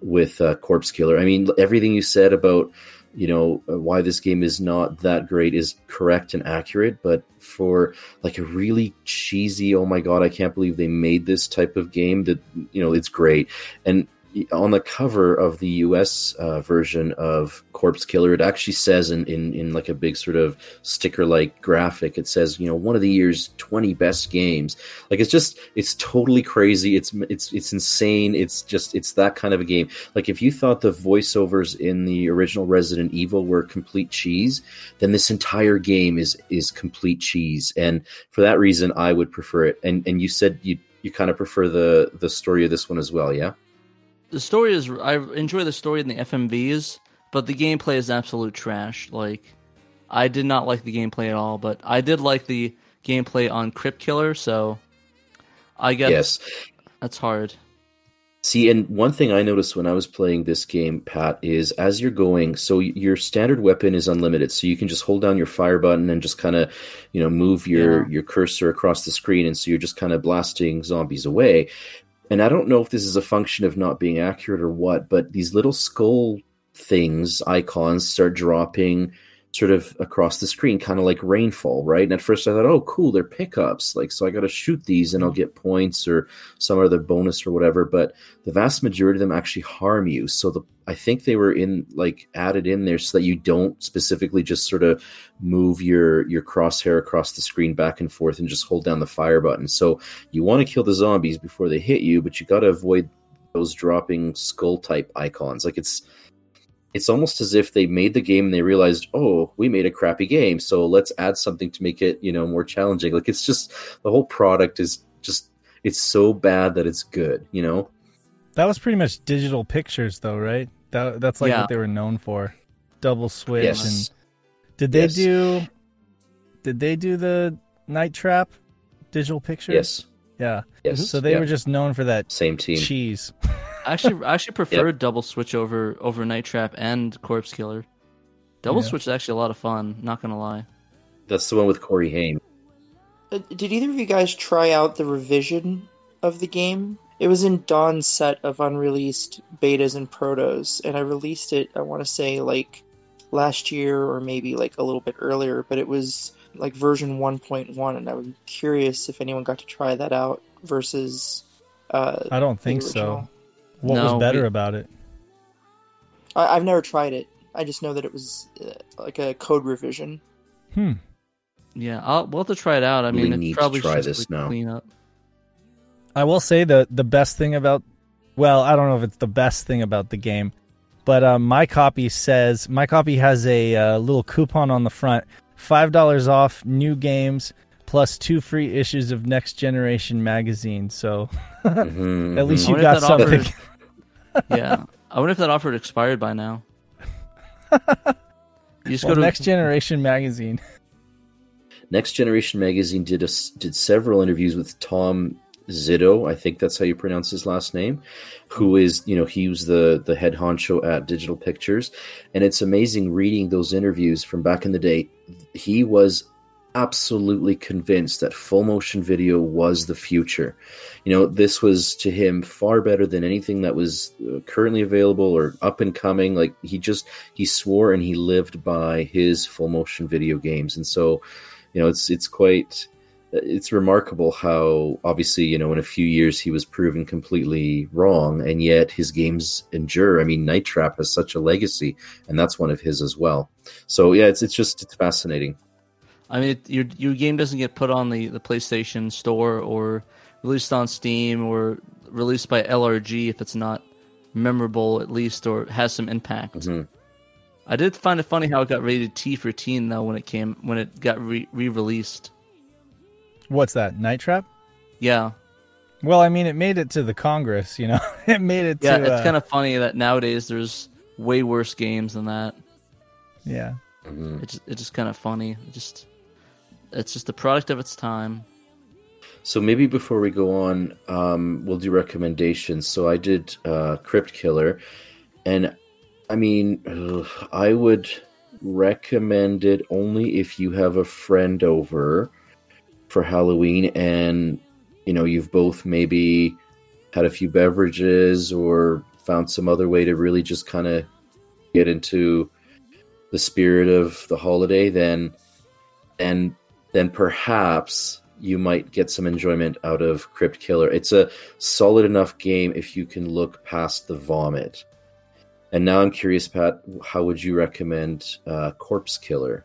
with uh, corpse killer. I mean everything you said about you know why this game is not that great is correct and accurate but for like a really cheesy oh my god i can't believe they made this type of game that you know it's great. And on the cover of the US uh, version of Corpse Killer, it actually says in, in, in like a big sort of sticker like graphic, it says, you know, one of the year's 20 best games. Like it's just, it's totally crazy. It's, it's, it's insane. It's just, it's that kind of a game. Like if you thought the voiceovers in the original Resident Evil were complete cheese, then this entire game is, is complete cheese. And for that reason, I would prefer it. And, and you said you, you kind of prefer the, the story of this one as well. Yeah. The story is I enjoy the story in the FMVs, but the gameplay is absolute trash. Like I did not like the gameplay at all, but I did like the gameplay on Crypt Killer, so I guess Yes. that's hard. See, and one thing I noticed when I was playing this game, Pat, is as you're going, so your standard weapon is unlimited, so you can just hold down your fire button and just kind of, you know, move your Yeah. your cursor across the screen, and so you're just kind of blasting zombies away. And I don't know if this is a function of not being accurate or what, but these little skull things, icons, start dropping sort of across the screen, kind of like rainfall, right? And at first I thought, oh, cool, they're pickups. Like, so I got to shoot these and I'll mm-hmm. get points or some other bonus or whatever. But the vast majority of them actually harm you. So the I think they were in like added in there so that you don't specifically just sort of move your your crosshair across the screen back and forth and just hold down the fire button. So you want to kill the zombies before they hit you, but you got to avoid those dropping skull type icons. Like it's it's almost as if they made the game and they realized, oh, we made a crappy game, so let's add something to make it, you know, more challenging. Like it's just the whole product is just it's so bad that it's good, you know. That was pretty much digital pictures, though, right? That that's like Yeah. what they were known for. Double switch Yes. and did they Yes. do? Did they do the Night Trap digital pictures? Yes, Yeah. yes. So they yeah. were just known for that same team. cheese. [LAUGHS] I actually I actually [LAUGHS] prefer Double Switch over over Night Trap and Corpse Killer. Double Yeah. Switch is actually a lot of fun. Not gonna lie. That's the one with Corey Haim. Uh, Did either of you guys try out the revision of the game? It was in Dawn's set of unreleased betas and protos, and I released it, I want to say, like last year or maybe like a little bit earlier, but it was like version 1.1, and I'm curious if anyone got to try that out versus. Uh, I don't think so. Original. What No, was better we- about it? I- I've never tried it. I just know that it was uh, like a code revision. Hmm. Yeah, I'll we'll have to try it out. I mean, We mean, need it to try this now. clean up. I will say the the best thing about well, I don't know if it's the best thing about the game, but uh, my copy says my copy has a uh, little coupon on the front, five dollars off new games plus two free issues of Next Generation magazine. So [LAUGHS] Mhm, at least mhm. you got something. offered- [LAUGHS] yeah, I wonder if that offer had expired by now. You just Well, go to Next Generation magazine. Next Generation Magazine did a s did several interviews with Tom Zito, I think that's how you pronounce his last name, who is you know he was the the head honcho at Digital Pictures, and it's amazing reading those interviews from back in the day. He was absolutely convinced that full motion video was the future. You know, this was to him far better than anything that was uh, currently available or up and coming. Like he just he swore and he lived by his full motion video games, and so you know it's it's quite it's remarkable how obviously you know in a few years he was proven completely wrong and yet his games endure i mean night trap has such a legacy and that's one of his as well so yeah it's it's just it's fascinating I mean, it, your your game doesn't get put on the, the PlayStation Store or released on Steam or released by LRG if it's not memorable at least or has some impact. Mhm. I did find it funny how it got rated T for teen though when it came when it got re released. What's that? Night Trap? Yeah, Well, I mean, it made it to the Congress. You know, [LAUGHS] it made it yeah. to. it's uh, kind of funny that nowadays there's way worse games than that. yeah. Mhm. It's it's just kind of funny. It just it's just a product of its time. so maybe before we go on um we'll do recommendations so i did uh crypt killer and i mean ugh, i would recommend it only if you have a friend over for Halloween and you know you've both maybe had a few beverages or found some other way to really just kind of get into the spirit of the holiday then and then perhaps you might get some enjoyment out of Crypt Killer. It's a solid enough game if you can look past the vomit. And now I'm curious, Pat, how would you recommend uh, Corpse Killer?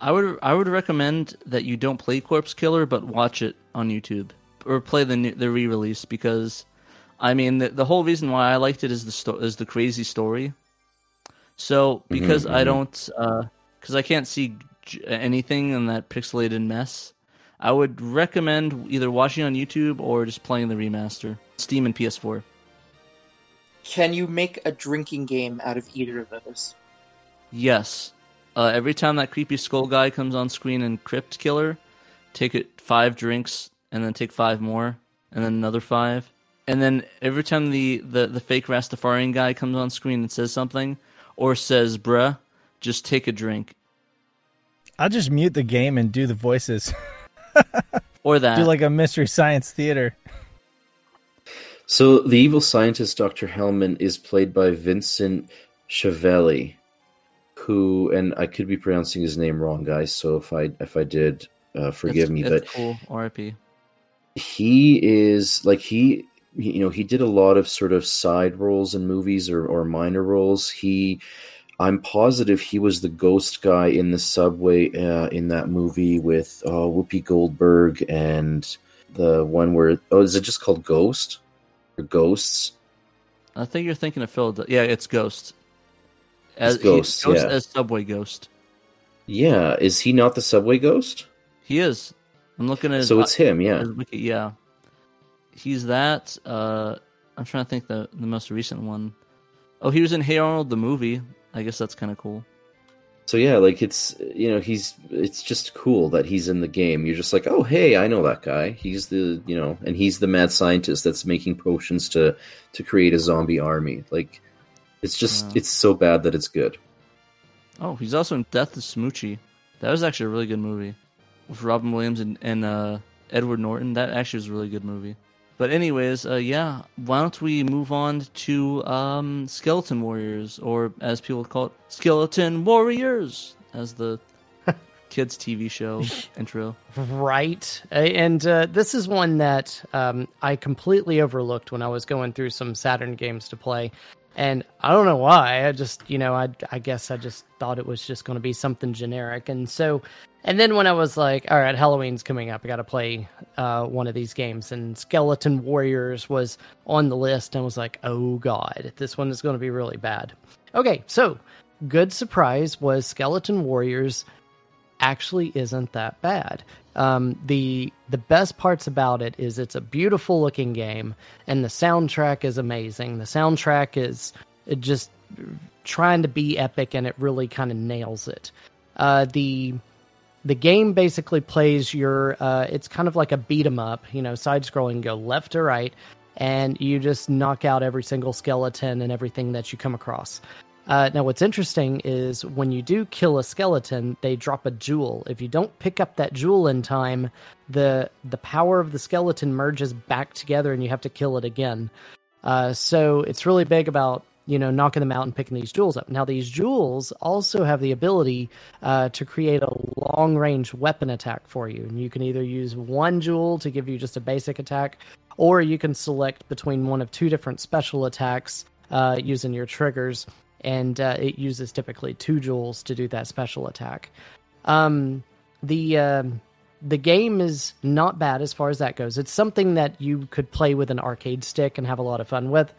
I would I would recommend that you don't play Corpse Killer, but watch it on YouTube or play the new, the re release because, I mean, the, the whole reason why I liked it is the sto- is the crazy story. So because I mhm. don't because I can't see anything in that pixelated mess, I would recommend either watching on YouTube or just playing the remaster, Steam and PS4. Can you make a drinking game out of either of those? Yes. Uh, every time that creepy skull guy comes on screen in Crypt Killer, take it five drinks and then take five more and then another five. And then every time the, the, the fake Rastafarian guy comes on screen and says something or says bruh, just take a drink. I'll just mute the game and do the voices. [LAUGHS] Or that. do like a mystery science theater. So the evil scientist Dr. Hellman is played by Vincent Schiavelli, who and I could be pronouncing his name wrong, guys. So if I if I did, uh, forgive It's- me. it's But cool. RIP. he is like he he- you know he did a lot of sort of side roles in movies or, or minor roles he i'm positive he was the ghost guy in the subway uh, in that movie with uh, whoopi goldberg and the one where oh is it just called ghost or ghosts I think you're thinking of Philadelphia. Yeah, it's Ghost. As, he- Ghost, Ghost yeah. as Subway Ghost. yeah is he not the subway ghost He is. I'm looking at his, so it's him yeah wiki. Yeah, he's that. Uh, I'm trying to think the the most recent one. Oh, he was in Hey Arnold the movie. I guess that's kind of cool. So yeah, like it's you know he's it's just cool that he's in the game. You're just like, oh hey, I know that guy. He's the you know, and he's the mad scientist that's making potions to to create a zombie army. Like it's just Wow. it's so bad that it's good. Oh, he's also in Death of Smoochy. That was actually a really good movie with Robin Williams and, and uh, Edward Norton. That actually was a really good movie. But anyways, uh, yeah, why don't we move on to um, Skeleton Warriors, or as people call it, Skeleton Warriors, as the [LAUGHS] kids' TV show [LAUGHS] intro. Right. And uh, this is one that um, I completely overlooked when I was going through some Saturn games to play. And I don't know why. I just, you know, I I guess I just thought it was just going to be something generic. And so, and then when I was like, all right, Halloween's coming up, I got to play uh, one of these games. And Skeleton Warriors was on the list, and I was like, oh god, this one is going to be really bad. Okay, so good surprise was Skeleton Warriors actually isn't that bad. Um, the the best parts about it is it's a beautiful looking game, and the soundtrack is amazing. The soundtrack is just trying to be epic, and it really kind of nails it. Uh, the the game basically plays your uh, it's kind of like a beat 'em up, you know, side scrolling, go left to right, and you just knock out every single skeleton and everything that you come across. Uh, now, what's interesting is when you do kill a skeleton, they drop a jewel. If you don't pick up that jewel in time, the the power of the skeleton merges back together, and you have to kill it again. Uh, so it's really big about you know knocking them out and picking these jewels up. Now, these jewels also have the ability uh, to create a long range weapon attack for you, and you can either use one jewel to give you just a basic attack, or you can select between one of two different special attacks uh, using your triggers and uh, it uses typically two jewels to do that special attack. Um, the uh, the game is not bad as far as that goes. It's something that you could play with an arcade stick and have a lot of fun with.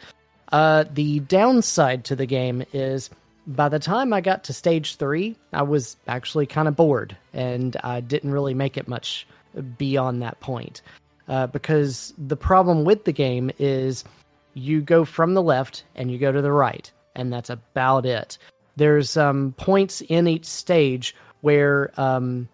Uh, the downside to the game is by the time I got to stage three, I was actually kind of bored, and I didn't really make it much beyond that point. Uh, because the problem with the game is you go from the left and you go to the right and that's about it. There's um, points in each stage where um,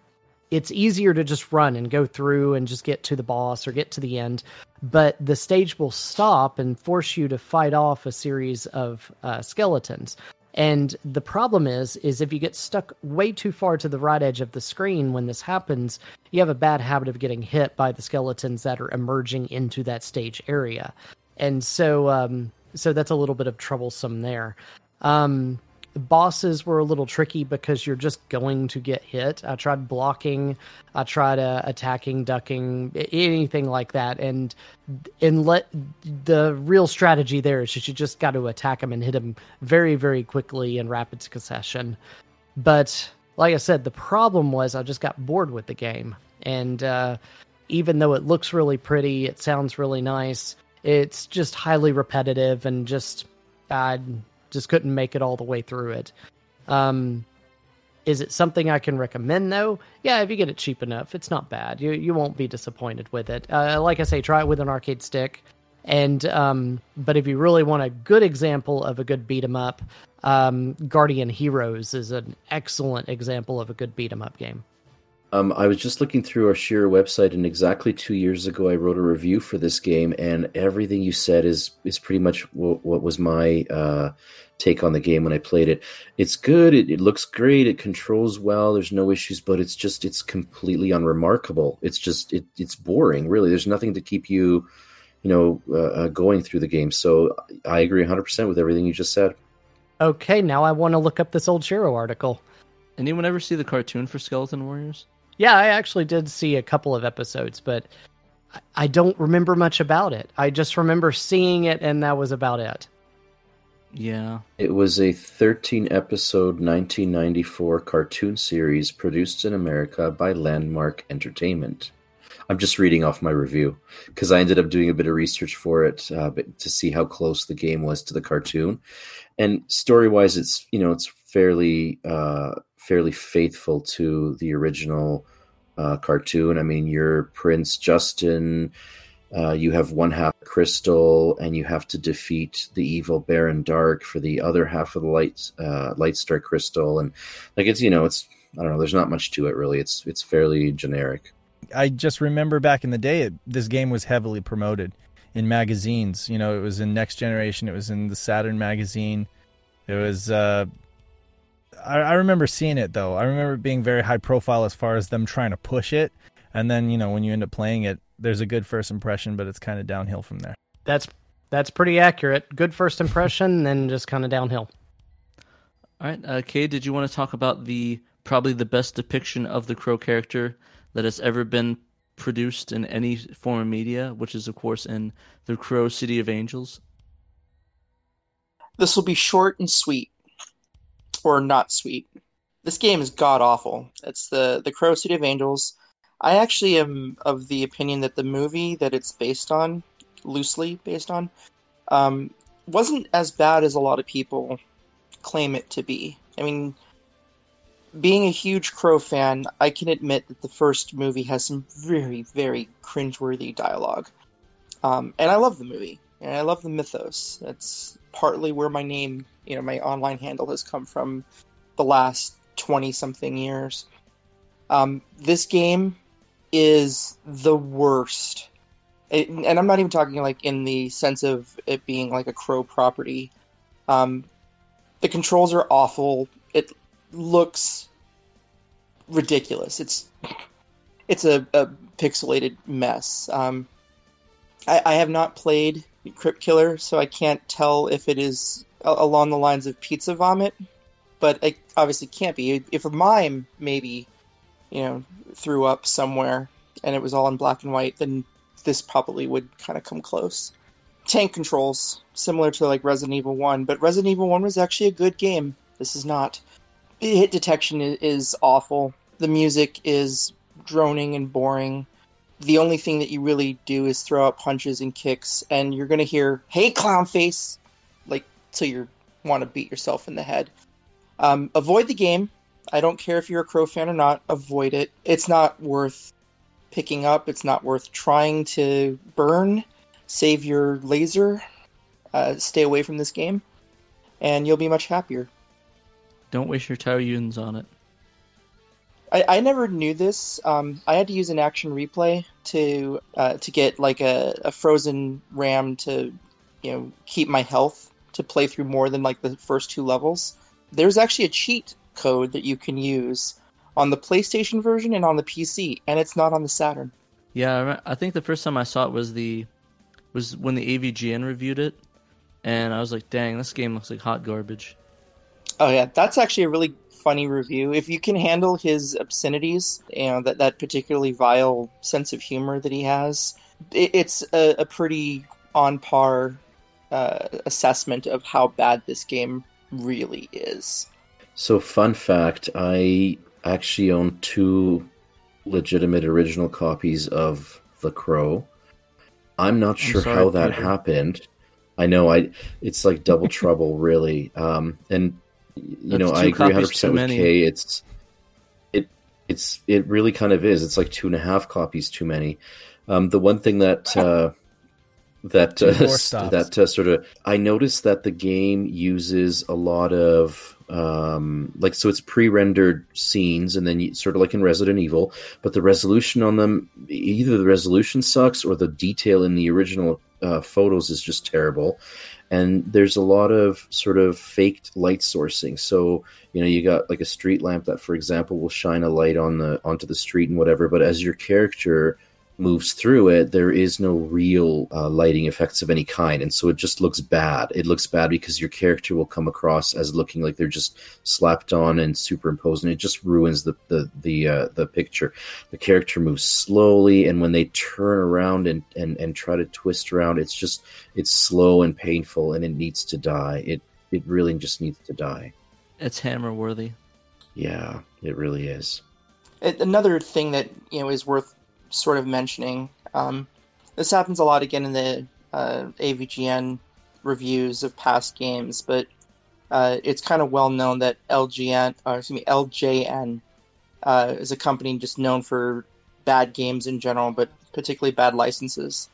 it's easier to just run and go through and just get to the boss or get to the end, but the stage will stop and force you to fight off a series of uh, skeletons. And the problem is, is if you get stuck way too far to the right edge of the screen when this happens, you have a bad habit of getting hit by the skeletons that are emerging into that stage area. And so, um, so that's a little bit of troublesome there. Um, bosses were a little tricky because you're just going to get hit. I tried blocking, I tried uh, attacking, ducking, anything like that, and and let the real strategy there is you just got to attack them and hit them very very quickly in rapid succession. But like I said, the problem was I just got bored with the game, and uh, even though it looks really pretty, it sounds really nice it's just highly repetitive and just I just couldn't make it all the way through it. Um, is it something I can recommend though? Yeah, if you get it cheap enough, it's not bad. You you won't be disappointed with it. Uh, like I say, try it with an arcade stick. And um, but if you really want a good example of a good beat 'em up, um, Guardian Heroes is an excellent example of a good beat 'em up game. Um, I was just looking through our Shiro website, and exactly two years ago, I wrote a review for this game, and everything you said is is pretty much what, what was my uh, take on the game when I played it. It's good. It, it, looks great. It controls well. There's no issues, but it's just it's completely unremarkable. It's just it, it's boring. Really, there's nothing to keep you, you know, uh, uh going through the game. So I agree 100 percent with everything you just said. Okay, now I want to look up this old Shiro article. Anyone ever see the cartoon for Skeleton Warriors? Yeah, I actually did see a couple of episodes, but I don't remember much about it. I just remember seeing it, and that was about it. Yeah. It was a 13 episode 1994 cartoon series produced in America by Landmark Entertainment. I'm just reading off my review because I ended up doing a bit of research for it uh, to see how close the game was to the cartoon. And story wise, it's you know it's fairly uh, fairly faithful to the original uh, cartoon. I mean, you're Prince Justin. Uh, you have one half crystal, and you have to defeat the evil Baron Dark for the other half of the light uh, light star crystal. And like it's you know it's I don't know. There's not much to it really. It's it's fairly generic. I just remember back in the day, it, this game was heavily promoted in magazines. You know, it was in Next Generation. It was in the Saturn magazine. It was uh, I, I remember seeing it though. I remember being very high profile as far as them trying to push it, and then you know when you end up playing it, there's a good first impression, but it's kind of downhill from there. That's that's pretty accurate. Good first impression, [LAUGHS] then just kind of downhill. All right, uh, Kay, did you want to talk about the probably the best depiction of the crow character that has ever been produced in any form of media, which is of course in the Crow City of Angels? This will be short and sweet, or not sweet. This game is god awful. It's the the Crow City of Angels. I actually am of the opinion that the movie that it's based on, loosely based on, um, wasn't as bad as a lot of people claim it to be. I mean, being a huge Crow fan, I can admit that the first movie has some very, very cringeworthy dialogue. Um, and I love the movie, and I love the mythos. That's partly where my name, you know, my online handle has come from the last 20 something years. Um, this game is the worst. It, and I'm not even talking like in the sense of it being like a crow property. Um, the controls are awful. It looks ridiculous. It's it's a, a pixelated mess. Um, I, I have not played Crypt Killer, so I can't tell if it is along the lines of pizza vomit, but it obviously can't be. If a mime maybe, you know, threw up somewhere and it was all in black and white, then this probably would kind of come close. Tank controls, similar to like Resident Evil 1, but Resident Evil 1 was actually a good game. This is not. The hit detection is awful. The music is droning and boring. The only thing that you really do is throw out punches and kicks, and you're gonna hear "Hey, clown face," like so you want to beat yourself in the head. Um, avoid the game. I don't care if you're a Crow fan or not. Avoid it. It's not worth picking up. It's not worth trying to burn. Save your laser. Uh, stay away from this game, and you'll be much happier. Don't waste your units on it. I, I never knew this. Um, I had to use an action replay to uh, to get like a, a frozen ram to you know keep my health to play through more than like the first two levels. There's actually a cheat code that you can use on the PlayStation version and on the PC, and it's not on the Saturn. Yeah, I, I think the first time I saw it was the was when the AVGN reviewed it, and I was like, "Dang, this game looks like hot garbage." Oh yeah, that's actually a really funny review. If you can handle his obscenities, you know that that particularly vile sense of humor that he has, it, it's a, a pretty on par uh, assessment of how bad this game really is. So, fun fact I actually own two legitimate original copies of The Crow. I'm not sure sorry, how that Peter. happened. I know I it's like double [LAUGHS] trouble really. Um and you That's know, I agree 100% with many. Kay. It's it it's it really kind of is. It's like two and a half copies too many. Um the one thing that uh that uh, more s- stops. that uh, sort of I noticed that the game uses a lot of um like so it's pre-rendered scenes and then you, sort of like in Resident Evil but the resolution on them either the resolution sucks or the detail in the original uh, photos is just terrible and there's a lot of sort of faked light sourcing. So you know you got like a street lamp that for example will shine a light on the onto the street and whatever but as your character moves through it, there is no real uh, lighting effects of any kind, and so it just looks bad. It looks bad because your character will come across as looking like they're just slapped on and superimposed, and it just ruins the the the uh, the picture. The character moves slowly, and when they turn around and, and and try to twist around, it's just it's slow and painful, and it needs to die. It it really just needs to die. It's hammer worthy. Yeah, it really is. Another thing that you know is worth sort of mentioning. Um, this happens a lot again in the uh, AVGN reviews of past games, but uh, it's kind of well known that LGN, or excuse me, LJN, uh, is a company just known for bad games in general, but particularly bad licenses.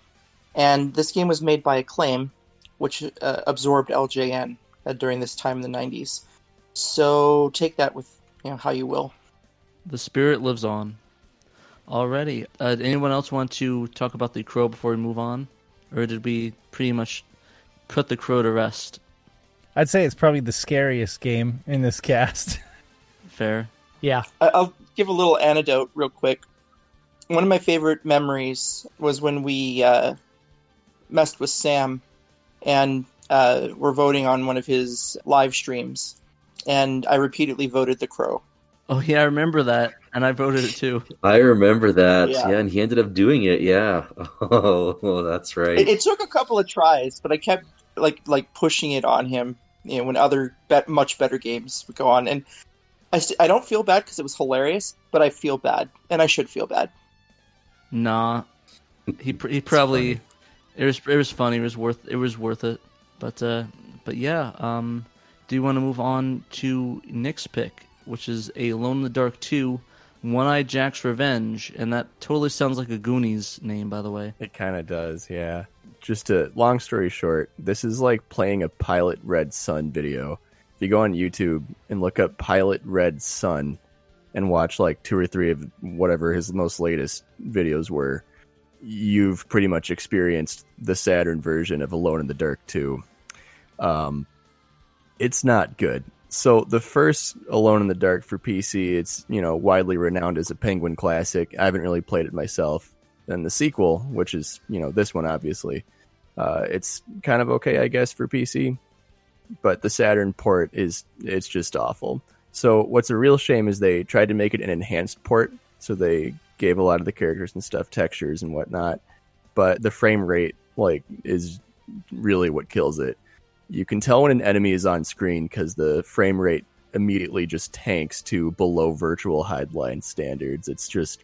And this game was made by Acclaim, which uh, absorbed LJN uh, during this time in the '90s. So take that with you know how you will. The spirit lives on. Already. Uh, anyone else want to talk about the crow before we move on, or did we pretty much put the crow to rest? I'd say it's probably the scariest game in this cast. [LAUGHS] Fair. Yeah. I- I'll give a little anecdote real quick. One of my favorite memories was when we uh, messed with Sam and uh, were voting on one of his live streams, and I repeatedly voted the crow. Oh yeah, I remember that, [LAUGHS] and I voted it too. I remember that. Yeah. Yeah, and he ended up doing it. Yeah. [LAUGHS] Oh, that's right. It, it took a couple of tries, but I kept like like pushing it on him, You know, when other bet much better games would go on, and I st- I don't feel bad because it was hilarious, but I feel bad, and I should feel bad. Nah, he pr- he probably it was it was funny. It was worth it was worth it. But uh, but yeah. Um, do you want to move on to Nick's pick, which is a Alone in the Dark two, One Eye Jack's Revenge, and that totally sounds like a Goonies name, by the way. It kind of does, yeah. Just a long story short, this is like playing a Pilot Red Sun video. If you go on YouTube and look up Pilot Red Sun and watch like two or three of whatever his most latest videos were, you've pretty much experienced the Saturn version of Alone in the Dark 2. Um, it's not good. So the first Alone in the Dark for PC, it's you know widely renowned as a Penguin classic. I haven't really played it myself. Then the sequel, which is you know this one obviously, uh, it's kind of okay I guess for PC, but the Saturn port is it's just awful. So what's a real shame is they tried to make it an enhanced port, so they gave a lot of the characters and stuff textures and whatnot, but the frame rate like is really what kills it you can tell when an enemy is on screen because the frame rate immediately just tanks to below virtual hide standards. It's just,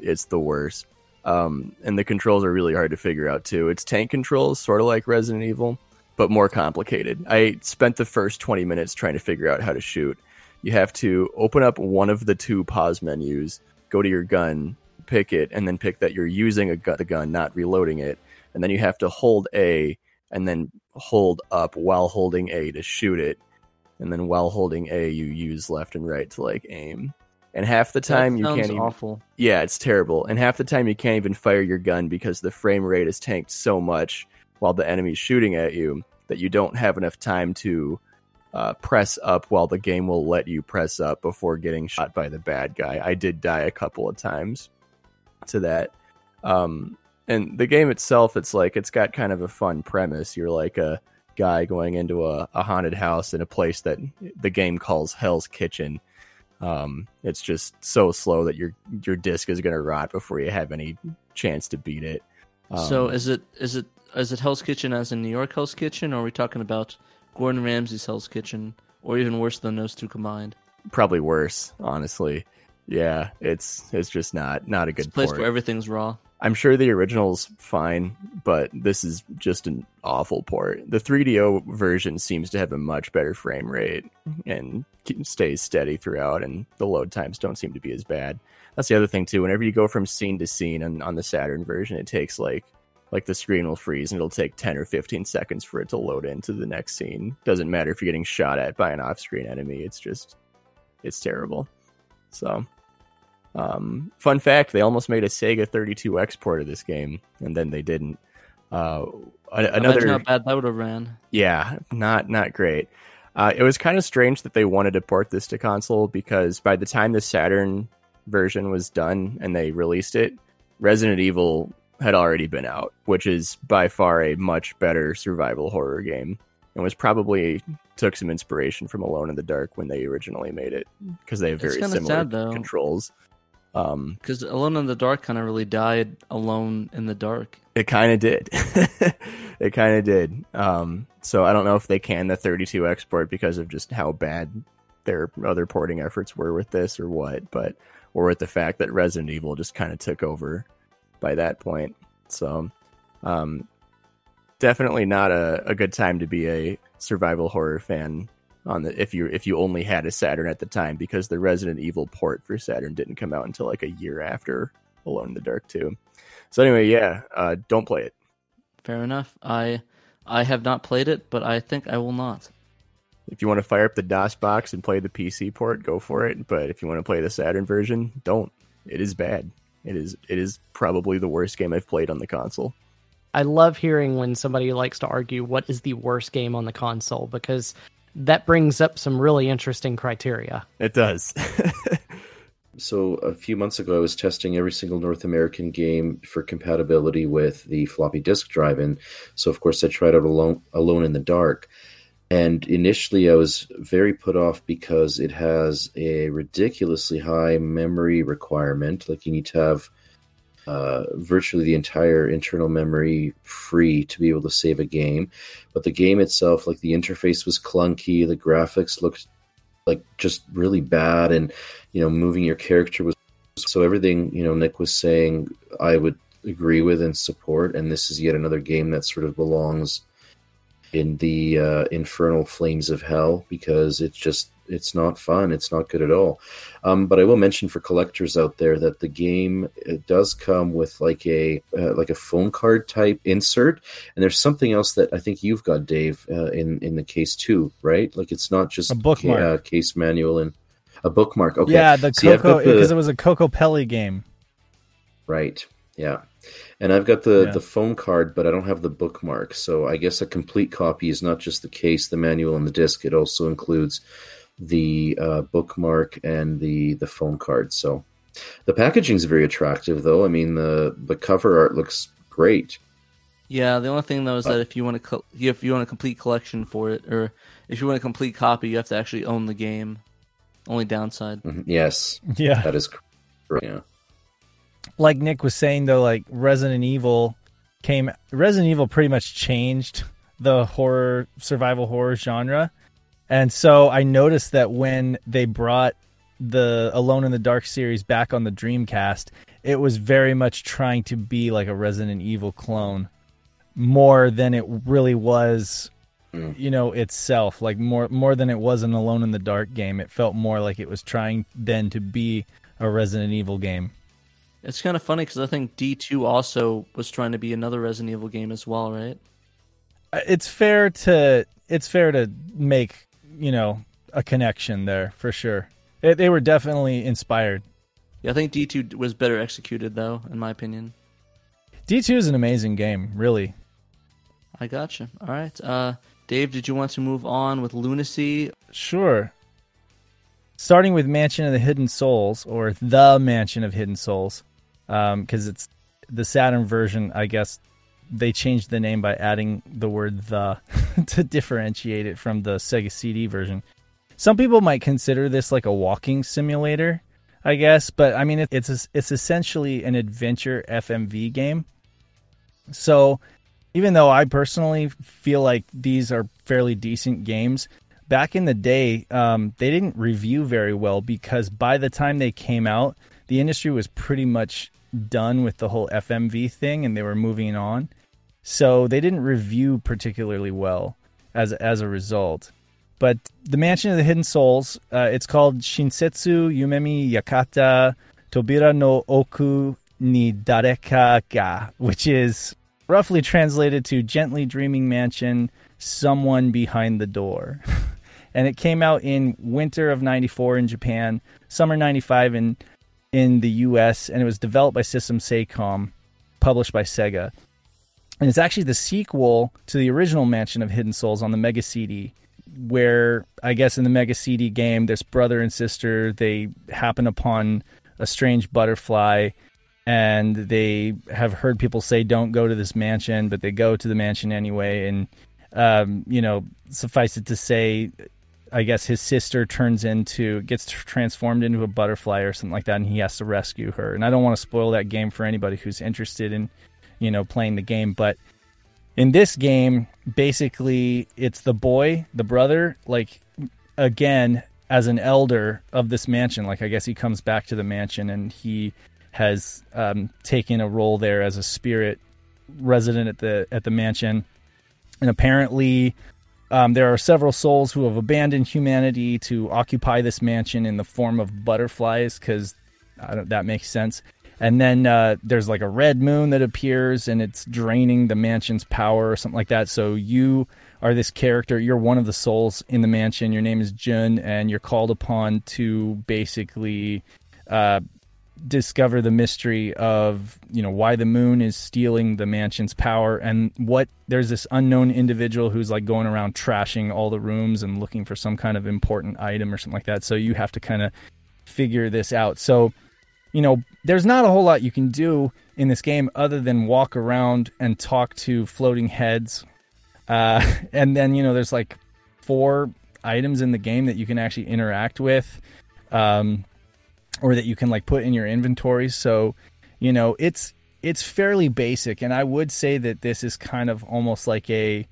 it's the worst. Um, and the controls are really hard to figure out too. It's tank controls, sort of like Resident Evil, but more complicated. I spent the first 20 minutes trying to figure out how to shoot. You have to open up one of the two pause menus, go to your gun, pick it, and then pick that you're using a gun, the gun, not reloading it. And then you have to hold A and then hold up while holding A to shoot it. And then while holding A, you use left and right to like aim. And half the time you can't even. awful. Yeah, it's terrible. And half the time you can't even fire your gun because the frame rate is tanked so much while the enemy's shooting at you that you don't have enough time to uh, press up while the game will let you press up before getting shot by the bad guy. I did die a couple of times to that. Um, and the game itself, it's like it's got kind of a fun premise. You're like a guy going into a, a haunted house in a place that the game calls Hell's Kitchen. Um, it's just so slow that your your disc is going to rot before you have any chance to beat it. Um, so is it is it is it Hell's Kitchen as in New York Hell's Kitchen, or are we talking about Gordon Ramsay's Hell's Kitchen, or even worse than those two combined? probably worse, honestly. Yeah, it's it's just not not a It's a good place port. where everything's raw. I'm sure the original's fine, but this is just an awful port. The 3DO version seems to have a much better frame rate mm-hmm. and stays steady throughout, and the load times don't seem to be as bad. That's the other thing too. Whenever you go from scene to scene on, on the Saturn version, it takes like like the screen will freeze and it'll take 10 or 15 seconds for it to load into the next scene. Doesn't matter if you're getting shot at by an off-screen enemy. It's just it's terrible. So um, fun fact: they almost made a Sega 32X port of this game, and then they didn't. Uh, another, how bad that would have ran. yeah, not not great. Uh, it was kind of strange that they wanted to port this to console because by the time the Saturn version was done and they released it, Resident Evil had already been out, which is by far a much better survival horror game, and was probably took some inspiration from Alone in the Dark when they originally made it because they have very similar sad, though. Um, Because Alone in the Dark kind of really died alone in the dark. It kind of did. [LAUGHS] it kind of did. Um, so I don't know if they can the 32X port because of just how bad their other porting efforts were with this or what, but or with the fact that Resident Evil just kind of took over by that point. So, um, definitely not a, a good time to be a survival horror fan on the if you if you only had a Saturn at the time because the Resident Evil port for Saturn didn't come out until like a year after Alone in the Dark 2. So anyway, yeah, uh, don't play it. Fair enough. I I have not played it, but I think I will not. If you want to fire up the DOSBox and play the PC port, go for it. But if you want to play the Saturn version, don't. It is bad. It is it is probably the worst game I've played on the console. I love hearing when somebody likes to argue what is the worst game on the console because that brings up some really interesting criteria. It does. [LAUGHS] So a few months ago, I was testing every single North American game for compatibility with the floppy disk drive, and so of course I tried out Alone Alone in the Dark. And initially, I was very put off because it has a ridiculously high memory requirement. Like you need to have uh, virtually the entire internal memory free to be able to save a game. But the game itself, like the interface was clunky, the graphics looked like just really bad, and you know, moving your character was so everything you know Nick was saying, I would agree with and support. And this is yet another game that sort of belongs in the uh, infernal flames of hell because it's just it's not fun. It's not good at all. Um, but I will mention for collectors out there that the game does come with like a uh, like a phone card type insert, and there's something else that I think you've got, Dave, uh, in in the case too, right? Like it's not just a bookmark, ca- uh, case manual and a bookmark. Okay, yeah, the Coco because it was a Kokopelli game, right? Yeah. And I've got the, Yeah. the phone card, but I don't have the bookmark. So I guess a complete copy is not just the case, the manual, and the disc. It also includes the uh, bookmark and the the phone card. So the packaging is very attractive, though. I mean the the cover art looks great. Yeah, the only thing though is that if you want to co- if you want a complete collection for it, or if you want a complete copy, you have to actually own the game. Only downside. Mhm. Yes, yeah. that is correct. Yeah. like Nick was saying though, like Resident Evil came Resident Evil pretty much changed the horror survival horror genre. And so I noticed that when they brought the Alone in the Dark series back on the Dreamcast, it was very much trying to be like a Resident Evil clone more than it really was Mm. you know itself like more more than it was an Alone in the Dark game. It felt more like it was trying then to be a Resident Evil game. It's kind of funny because I think D two also was trying to be another Resident Evil game as well, right? Uh, it's fair to it's fair to make you know a connection there for sure. They, they were definitely inspired. Yeah, I think D two was better executed though, in my opinion. D two is an amazing game, really. I gotcha. All right, uh, Dave, did you want to move on with Lunacy? Sure. Starting with Mansion of the Hidden Souls or the Mansion of Hidden Souls, because it's the Saturn version. I guess they changed the name by adding the word "the" [LAUGHS] to differentiate it from the Sega CD version. Some people might consider this like a walking simulator, I guess, but I mean it, it's it's essentially an adventure FMV game. So, even though I personally feel like these are fairly decent games, back in the day, um, they didn't review very well because by the time they came out, the industry was pretty much done with the whole FMV thing and they were moving on. So they didn't review particularly well as as a result. But the Mansion of the Hidden Souls, uh, it's called Shinsetsu Yumemi Yakata Tobira no Oku ni Dareka ga, which is roughly translated to Gently Dreaming Mansion, Someone Behind the Door. [LAUGHS] and it came out in winter of 94 in Japan, summer 95 in in the US, and it was developed by System Sacom, published by Sega. And it's actually the sequel to the original Mansion of Hidden Souls on the Mega CD, where I guess in the Mega CD game, this brother and sister they happen upon a strange butterfly, and they have heard people say don't go to this mansion, but they go to the mansion anyway. And um, you know, suffice it to say, I guess his sister turns into gets transformed into a butterfly or something like that, and he has to rescue her. And I don't want to spoil that game for anybody who's interested in, you know, playing the game. But in this game, basically, it's the boy, the brother, like again as an elder of this mansion. Like I guess he comes back to the mansion and he has um, taken a role there as a spirit resident at the at the mansion, and apparently um, there are several souls who have abandoned humanity to occupy this mansion in the form of butterflies, because that makes sense. And then uh, there's like a red moon that appears, and it's draining the mansion's power or something like that. So you are this character. You're one of the souls in the mansion. Your name is Jun, and you're called upon to basically uh, discover the mystery of you know why the moon is stealing the mansion's power and what there's this unknown individual who's like going around trashing all the rooms and looking for some kind of important item or something like that so you have to kind of figure this out so you know there's not a whole lot you can do in this game other than walk around and talk to floating heads uh, [LAUGHS] and then you know there's like four items in the game that you can actually interact with um, or that you can like put in your inventory. So, You know, it's it's fairly basic, and I would say that this is kind of almost like a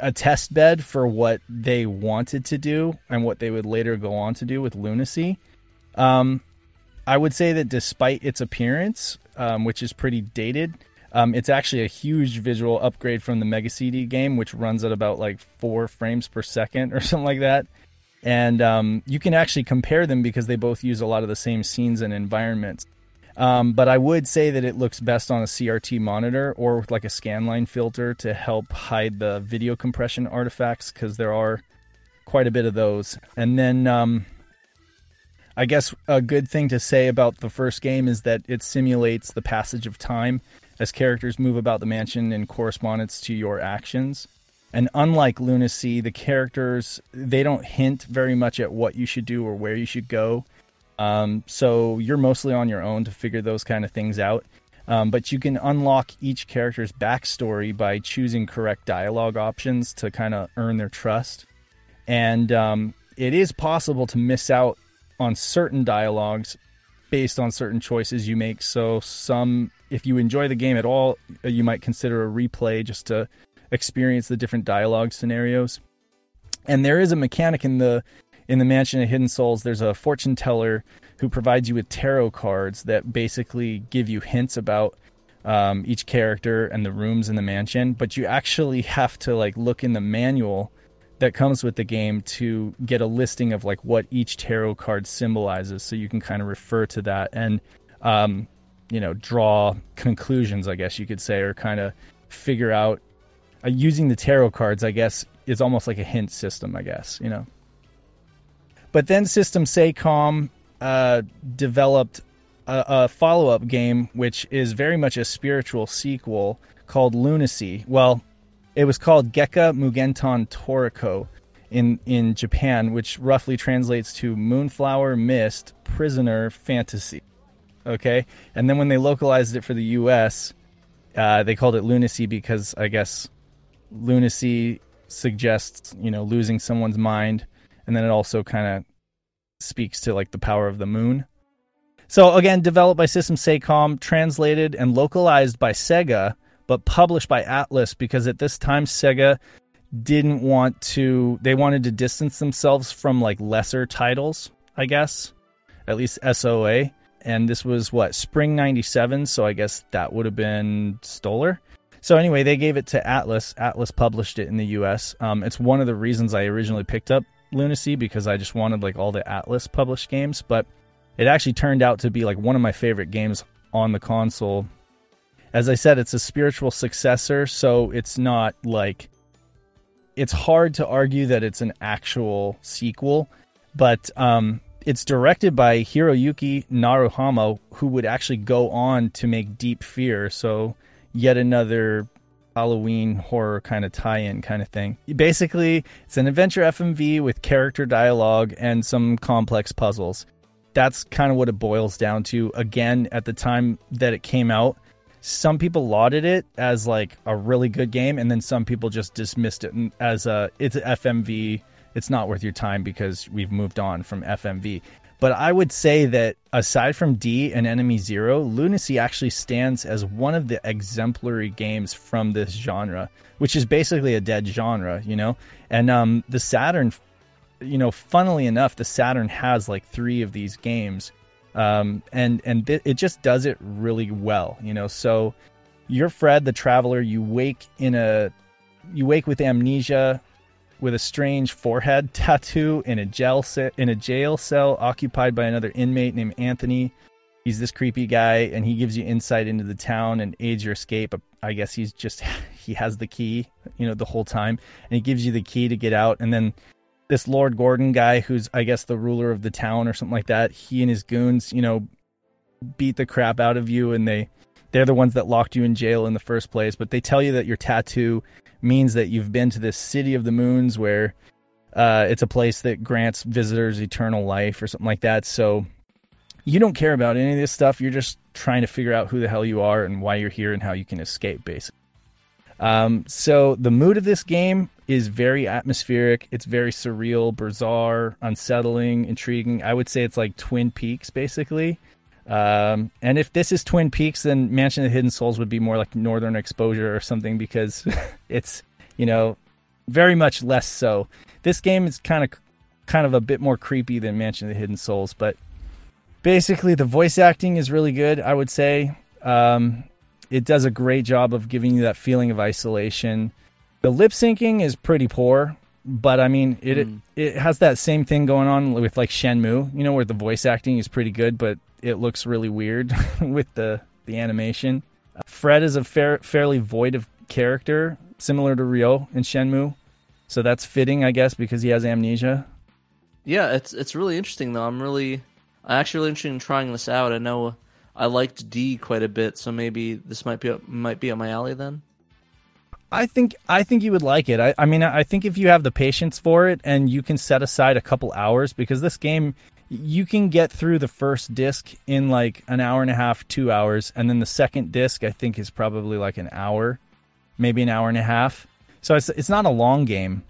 a test bed for what they wanted to do and what they would later go on to do with Lunacy. Um, I would say that despite its appearance, um, which is pretty dated, um, it's actually a huge visual upgrade from the Mega CD game, which runs at about like four frames per second or [LAUGHS] something like that. And um, you can actually compare them because they both use a lot of the same scenes and environments. Um, but I would say that it looks best on a CRT monitor or with like a scanline filter to help hide the video compression artifacts because there are quite a bit of those. And then um, I guess a good thing to say about the first game is that it simulates the passage of time as characters move about the mansion in correspondence to your actions. And unlike Lunacy, the characters they don't hint very much at what you should do or where you should go. Um, so you're mostly on your own to figure those kind of things out. Um, but you can unlock each character's backstory by choosing correct dialogue options to kind of earn their trust. And um, it is possible to miss out on certain dialogues based on certain choices you make. So some, if you enjoy the game at all, you might consider a replay just to experience the different dialogue scenarios. And there is a mechanic in the in the Mansion of Hidden Souls. There's a fortune teller who provides you with tarot cards that basically give you hints about um, each character and the rooms in the mansion. But you actually have to like look in the manual that comes with the game to get a listing of like what each tarot card symbolizes so you can kind of refer to that and um, you know draw conclusions i guess you could say or kind of figure out uh, using the tarot cards i guess is almost like a hint system i guess you know? But then System Sacom uh, developed a, a follow-up game which is very much a spiritual sequel called lunacy. Well it was called Gekka Mugentan Toriko in in Japan, which roughly translates to Moonflower Mist Prisoner Fantasy. Okay, and then when they localized it for the U.S., uh, they called it Lunacy because I guess lunacy suggests you know losing someone's mind, and then it also kind of speaks to like the power of the moon. So again, developed by System Sacom, translated and localized by Sega but published by Atlus because at this time Sega didn't want to they wanted to distance themselves from like lesser titles, I guess. At least SOA. And this was what, spring 97, so I guess that would have been Stolar. So anyway, they gave it to Atlus. Atlus published it in the US. Um, it's one of the reasons I originally picked up Lunacy because I just wanted like all the Atlus published games, but it actually turned out to be like one of my favorite games on the console as I said, it's a spiritual successor, so it's not like it's hard to argue that it's an actual sequel, but um, it's directed by Hiroyuki Naruhama, who would actually go on to make Deep Fear, so yet another Halloween horror kind of tie-in kind of thing. Basically, it's an adventure FMV with character dialogue and some complex puzzles. That's kind of what it boils down to. Again, at the time that it came out, some people lauded it as like a really good game, and then some people just dismissed it as a it's FMV. It's not worth your time because we've moved on from FMV. But I would say that aside from D and Enemy Zero, Lunacy actually stands as one of the exemplary games from this genre, which is basically a dead genre, you know. And um, the Saturn, you know, funnily enough, the Saturn has like three of these games um, and and th- it just does it really well, you know. So you're Fred, the traveler. You wake in a you wake with amnesia, with a strange forehead [LAUGHS] tattoo in a jail se- in a jail cell occupied by another inmate named Anthony. He's this creepy guy, and he gives you insight into the town and aids your escape. I guess he's just [LAUGHS] he has the key, you know, the whole time, and he gives you the key to get out. And then this Lord Gordon guy, who's I guess the ruler of the town or something like that. He and his goons, you know, beat the crap out of you, and they they're the ones that locked you in jail in the first place. But they tell you that your tattoo means that you've been to this city of the moons, where uh, it's a place that grants visitors eternal life or something like that. So you don't care about any of this stuff. You're just trying to figure out who the hell you are and why you're here and how you can escape, basically. Um, so the mood of this game is very atmospheric. It's very surreal, bizarre, unsettling, intriguing. I would say it's like Twin Peaks, basically. Um, and if this is Twin Peaks, then Mansion of the Hidden Souls would be more like Northern Exposure or something because [LAUGHS] it's you know very much less so. This game is kind of kind of a bit more creepy than Mansion of the Hidden Souls, but basically the voice acting is really good. I would say um, it does a great job of giving you that feeling of isolation. The lip syncing is pretty poor, but I mean it Mm. it has that same thing going on with like Shenmue, you know, where the voice acting is pretty good, but it looks really weird [LAUGHS] with the the animation. Fred is a fair, fairly void of character, similar to Ryo in Shenmue, so that's fitting, I guess, because he has amnesia. Yeah, it's it's really interesting though. I'm really, I'm actually really interested in trying this out. I know I liked D quite a bit, so maybe this might be up, might be up my alley then. I think I think you would like it. I, I mean, I think if you have the patience for it and you can set aside a couple hours, because this game you can get through the first disc in like an hour and a half, two hours, and then the second disc I think is probably like an hour, maybe an hour and a half. So it's it's not a long game,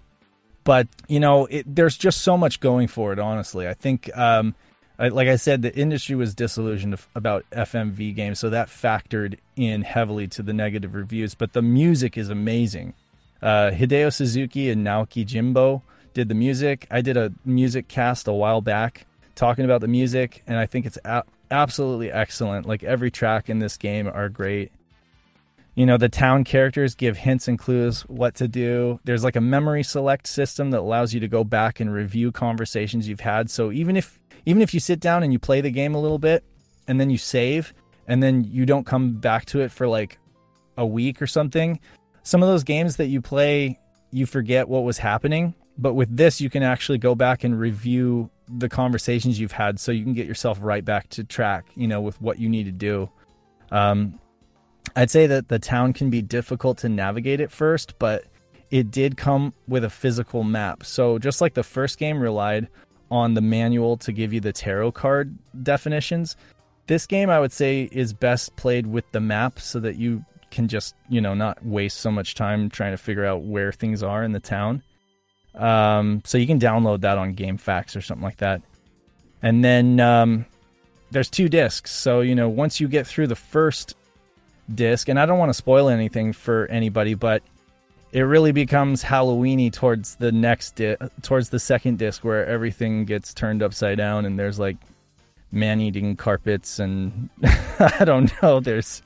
but you know, it, there's just so much going for it. Honestly, I think. Um, I, like I said, the industry was disillusioned about FMV games, so that factored in heavily to the negative reviews. But the music is amazing. Uh, Hideo Suzuki and Naoki Jimbo did the music. I did a music cast a while back talking about the music, and I think it's a- absolutely excellent. Like every track in this game are great. You know, the town characters give hints and clues what to do. There's like a memory select system that allows you to go back and review conversations you've had. So even if even if you sit down and you play the game a little bit and then you save and then you don't come back to it for like a week or something, some of those games that you play, you forget what was happening. But with this, you can actually go back and review the conversations you've had so you can get yourself right back to track, you know, with what you need to do. Um, I'd say that the town can be difficult to navigate at first, but it did come with a physical map. So just like the first game relied on the manual to give you the tarot card definitions, this game I would say is best played with the map so that you can just, you know, not waste so much time trying to figure out where things are in the town. Um, so you can download that on GameFAQs or something like that. And then um, there's two discs. So, you know, once you get through the first disc, and I don't want to spoil anything for anybody, but it really becomes Halloweeny towards the next di- towards the second disc where everything gets turned upside down and there's like man-eating carpets and [LAUGHS] I don't know, there's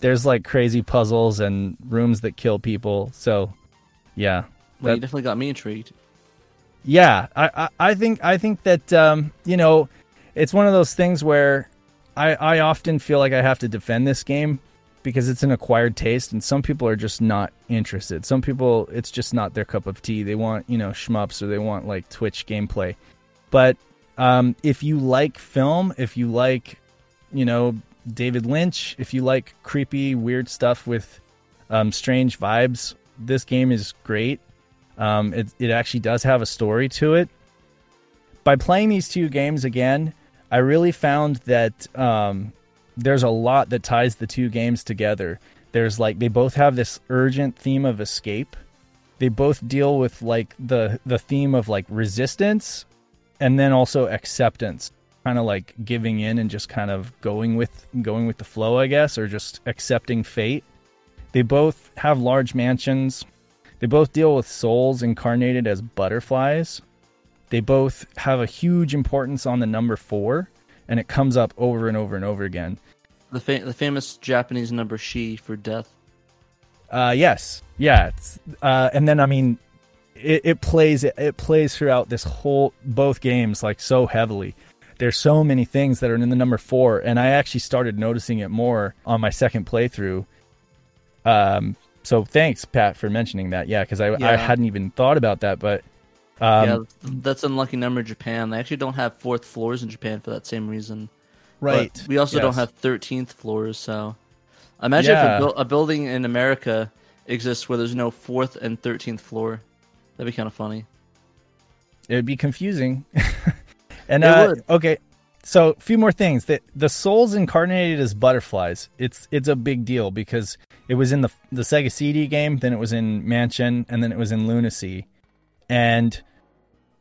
there's like crazy puzzles and rooms that kill people. So, yeah. Well, That- you definitely got me intrigued. yeah, I, I, I think I think that um, you know, it's one of those things where I, I often feel like I have to defend this game because it's an acquired taste, and some people are just not interested. Some people, it's just not their cup of tea. They want you know shmups or they want like Twitch gameplay. But um, if you like film, if you like, you know, David Lynch, if you like creepy, weird stuff with um, strange vibes, this game is great. Um, it, it actually does have a story to it. By playing these two games again, I really found that um, there's a lot that ties the two games together. There's like they both have this urgent theme of escape. They both deal with like the the theme of like resistance and then also acceptance. Kind of like giving in and just kind of going with going with the flow, I guess, or just accepting fate. They both have large mansions. They both deal with souls incarnated as butterflies. They both have a huge importance on the number four, and it comes up over and over and over again. The fa- the famous Japanese number shi for death. Uh, yes, yeah, it's, uh, and then I mean, it, it plays it, it plays throughout this whole both games like so heavily. There's so many things that are in the number four, and I actually started noticing it more on my second playthrough. Um, so thanks, Pat, for mentioning that. Yeah, because I I hadn't even thought about that, but um, yeah, that's unlucky number in Japan. They actually don't have fourth floors in Japan for that same reason. But right. we also don't have thirteenth floors, so imagine Yeah. if a, buil- a building in America exists where there's no fourth and thirteenth floor. That'd be kind of funny. It would be confusing. [LAUGHS] and uh, okay, so a few more things. The the souls incarnated as butterflies. It's it's a big deal because it was in the the Sega CD game, then it was in Mansion, and then it was in Lunacy. And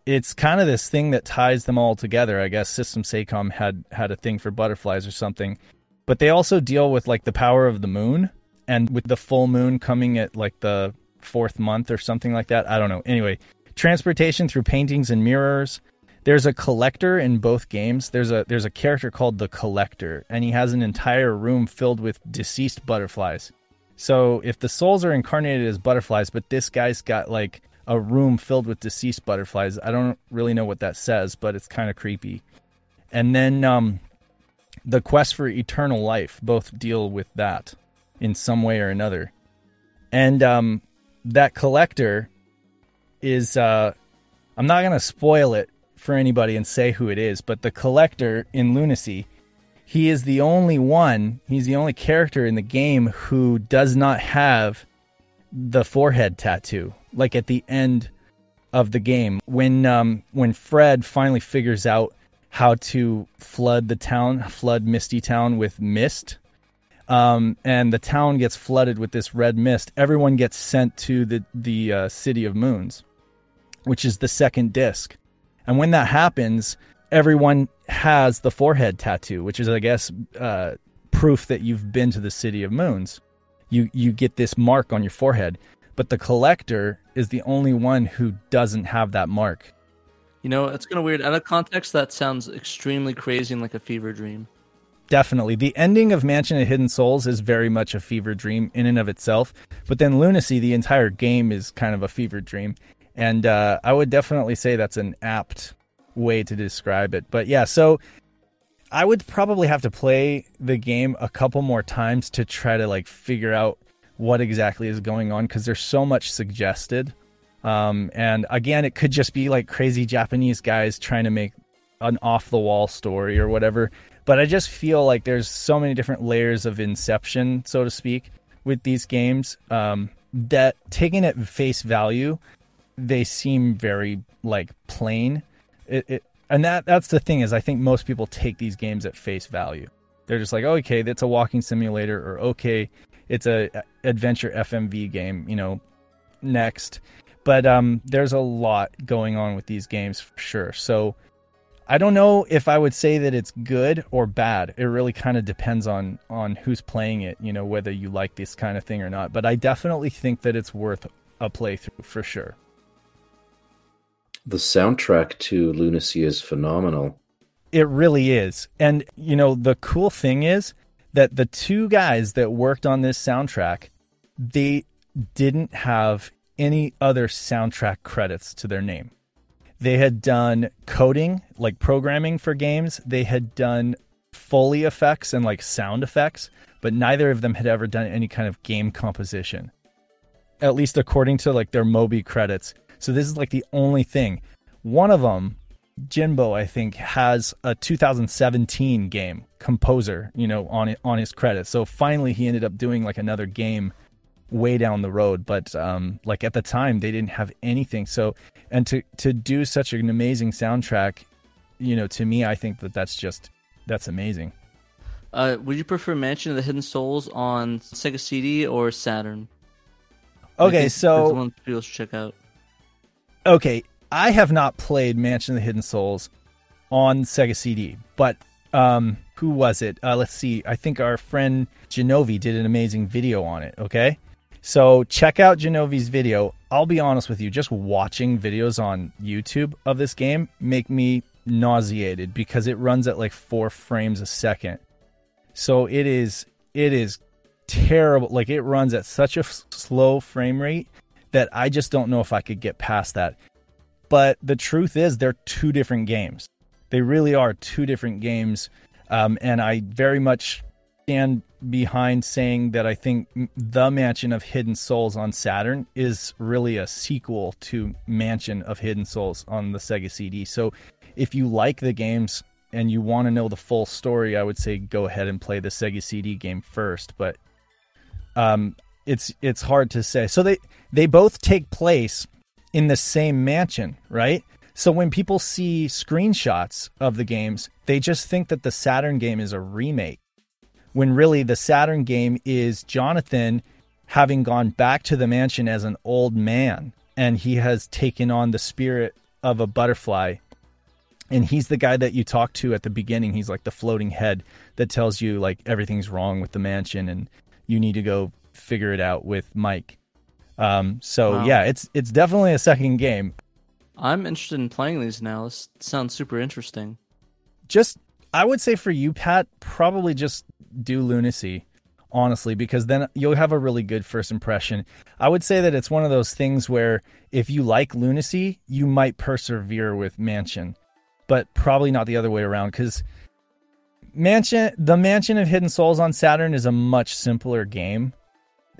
it's kind of this thing that ties them all together. I guess System Sacom had had a thing for butterflies or something, but they also deal with like the power of the moon and with the full moon coming at like the fourth month or something like that. I don't know. Anyway, transportation through paintings and mirrors. There's a collector in both games. There's a there's a character called the collector, and he has an entire room filled with deceased butterflies. So if the souls are incarnated as butterflies, but this guy's got like a room filled with deceased butterflies. I don't really know what that says, but it's kind of creepy. And then um, the quest for eternal life both deal with that in some way or another. And um, that collector is, uh, I'm not going to spoil it for anybody and say who it is, but the collector in Lunacy, he is the only one, he's the only character in the game who does not have the forehead tattoo like at the end of the game when um, when Fred finally figures out how to flood the town, [LAUGHS] flood Misty Town with mist. Um, and the town gets flooded with this red mist. Everyone gets sent to the the uh, city of moons, which is the second disc. And when that happens, everyone has the forehead tattoo, which is, I guess, uh, proof that you've been to the city of moons. You you get this mark on your forehead, but the collector is the only one who doesn't have that mark. You know, it's kind of weird. Out of context, that sounds extremely crazy and like a fever dream. Definitely. The ending of Mansion of Hidden Souls is very much a fever dream in and of itself. But then Lunacy, the entire game is kind of a fever dream. And uh, I would definitely say that's an apt way to describe it. But yeah, so I would probably have to play the game a couple more times to try to like figure out what exactly is going on because there's so much suggested. Um, and again, it could just be like crazy Japanese guys trying to make an off the wall story or whatever. But I just feel like there's so many different layers of inception, so to speak, with these games um, that taking it face value, they seem very like plain. It, it, and that that's the thing is I think most people take these games at face value. They're just like, oh, okay, that's a walking simulator, or okay, it's a adventure FMV game, you know, next. But um, there's a lot going on with these games for sure. So I don't know if I would say that it's good or bad. It really kind of depends on on who's playing it, you know, whether you like this kind of thing or not. But I definitely think that it's worth a playthrough for sure. The soundtrack to Lunacy is phenomenal. It really is. And you know, the cool thing is that the two guys that worked on this soundtrack, they didn't have any other soundtrack credits to their name. They had done coding, like programming for games. They had done Foley effects and like sound effects, but neither of them had ever done any kind of game composition. At least according to like their Moby credits. So this is like the only thing. One of them Jinbo, I think, has a 2017 game composer, you know, on it, on his credit. So finally, he ended up doing like another game way down the road. But um, like at the time, they didn't have anything. So and to to do such an amazing soundtrack, you know, to me, I think that that's just that's amazing. Uh, would you prefer Mansion of the Hidden Souls on Sega CD or Saturn? Okay, so one people should check out. Okay, I have not played Mansion of the Hidden Souls on Sega CD, but um, who was it? Uh, let's see. I think our friend Genovi did an amazing video on it. Okay, so check out Genovi's video. I'll be honest with you, just watching videos on YouTube of this game make me nauseated because it runs at like four frames a second. So it is it is terrible. Like it runs at such a f- slow frame rate that I just don't know if I could get past that. But the truth is, they're two different games. They really are two different games. Um, and I very much stand behind saying that I think the Mansion of Hidden Souls on Saturn is really a sequel to Mansion of Hidden Souls on the Sega CD. So if you like the games and you want to know the full story, I would say go ahead and play the Sega CD game first. But um, it's it's hard to say. So they they both take place in the same mansion, right? So when people see screenshots of the games, they just think that the Saturn game is a remake. When really the Saturn game is Jonathan having gone back to the mansion as an old man and he has taken on the spirit of a butterfly and he's the guy that you talk to at the beginning he's like the floating head that tells you like everything's wrong with the mansion and you need to go figure it out with mike um, so Wow. yeah it's it's definitely a second game I'm interested in playing these now. This sounds super interesting. just i would say for you pat probably just do lunacy honestly because then you'll have a really good first impression i would say that it's one of those things where if you like lunacy you might persevere with mansion but probably not the other way around because mansion the mansion of hidden souls on saturn is a much simpler game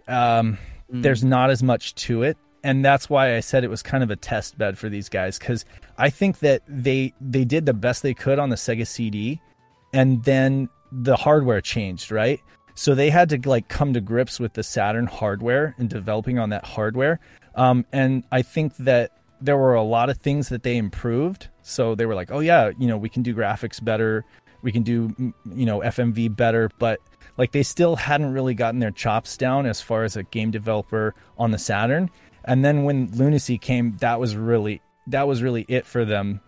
um, Mm. there's not as much to it. And that's why i said it was kind of a test bed for these guys because i think that they they did the best they could on the sega cd and then the hardware changed right? So they had to like come to grips with the saturn hardware and developing on that hardware. Um, and i think that there were a lot of things that they improved. So they were like oh yeah you know we can do graphics better. We can do you know fmv better. But like they still hadn't really gotten their chops down as far as a game developer on the Saturn. And then when Lunacy came, that was really that was really it for them,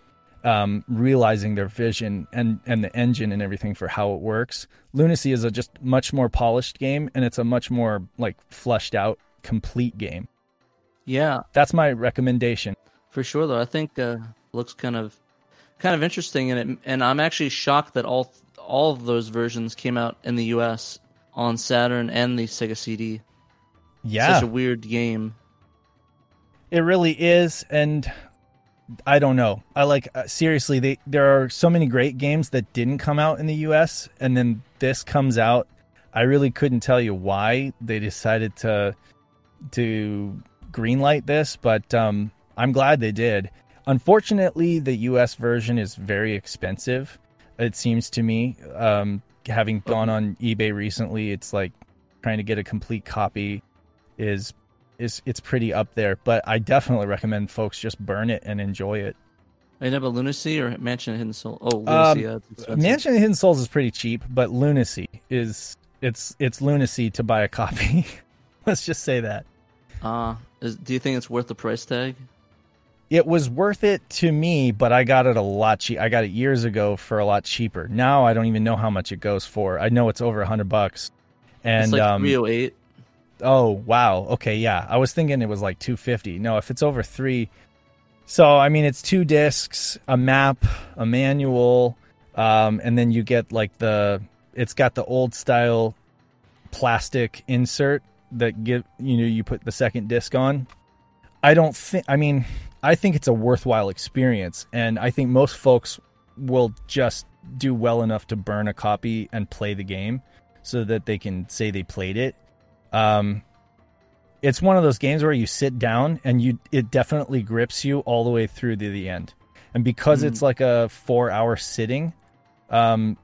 um, realizing their vision and and the engine and everything for how it works. Lunacy is a just much more polished game, and it's a much more like fleshed out, complete game. Yeah, That's my recommendation. for sure. Though I think uh, looks kind of kind of interesting, and it, and I'm actually shocked that all all of those versions came out in the U.S. on Saturn and the Sega CD. Yeah, Such a weird game. It really is, and I don't know. I like uh, seriously. They there are so many great games that didn't come out in the U.S. and then this comes out. I really couldn't tell you why they decided to to greenlight this, but um, I'm glad they did. Unfortunately, the U.S. version is very expensive. It seems to me, um, having gone on eBay recently, it's like trying to get a complete copy is is it's pretty up there. But I definitely recommend folks just burn it and enjoy it. I know about Lunacy or Mansion of Hidden Soul. Oh, Um, Lunacy. yeah, it's. Mansion of Hidden Souls is pretty cheap, but Lunacy is it's it's lunacy to buy a copy. [LAUGHS] Let's just say that. Uh, is, do you think it's worth the price tag? It was worth it to me, but I got it a lot cheap. I got it years ago for a lot cheaper. Now I don't even know how much it goes for. I know it's over a hundred bucks. And it's like um, 308. Oh wow. Okay, yeah. I was thinking it was like 250. No, if it's over 3 So, I mean, it's two discs, a map, a manual, um and then you get like the it's got the old style plastic insert that give you know you put the second disc on. I don't think I mean, I think it's a worthwhile experience and I think most folks will just do well enough to burn a copy and play the game so that they can say they played it. Um, it's one of those games where you sit down and you it definitely grips you all the way through to the end. And because Mm. it's like a four hour sitting, um,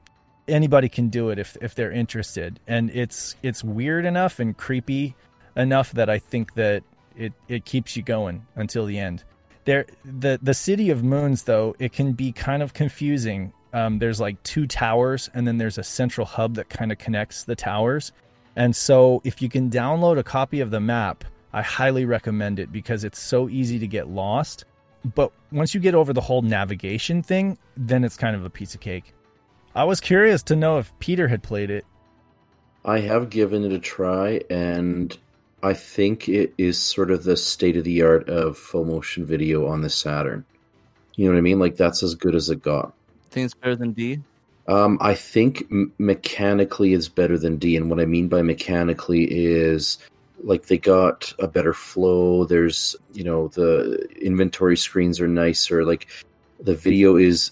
anybody can do it if if they're interested. And it's it's weird enough and creepy enough that I think that it it keeps you going until the end. There the the city of moons though it can be kind of confusing. Um, there's like two towers and then there's a central hub that kind of connects the towers. And so if you can download a copy of the map, I highly recommend it because it's so easy to get lost. But once you get over the whole navigation thing, then it's kind of a piece of cake. I was curious to know if Peter had played it. I have given it a try, and I think it is sort of the state of the art of full motion video on the Saturn. You know what I mean? Like that's as good as it got. think it's better than D. Um, I think m- mechanically it's better than D, and what I mean by mechanically is like they got a better flow. There's you know the inventory screens are nicer. Like the video is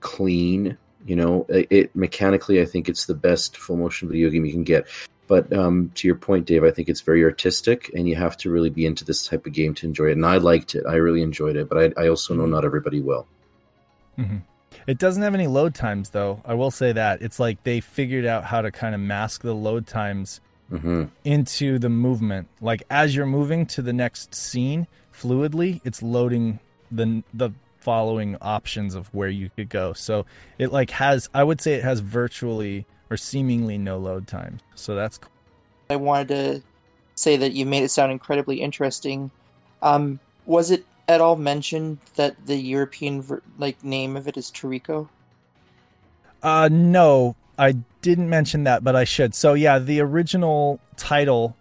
clean. You know, it, it mechanically I think it's the best full motion video game you can get. But um, to your point, Dave, I think it's very artistic, and you have to really be into this type of game to enjoy it. And I liked it; I really enjoyed it. But I, I also know not everybody will. It doesn't have any load times, though. I will say that. It's like they figured out how to kind of mask the load times hmm into the movement. Like as you're moving to the next scene fluidly, it's loading the the following options of where you could go. So it like has I would say it has virtually or seemingly no load time. So that's cool. I wanted to say that you made it sound incredibly interesting. Um, was it at all mentioned that the European ver- like name of it is Toriko? Uh, no, I didn't mention that, but I should. So yeah, the original title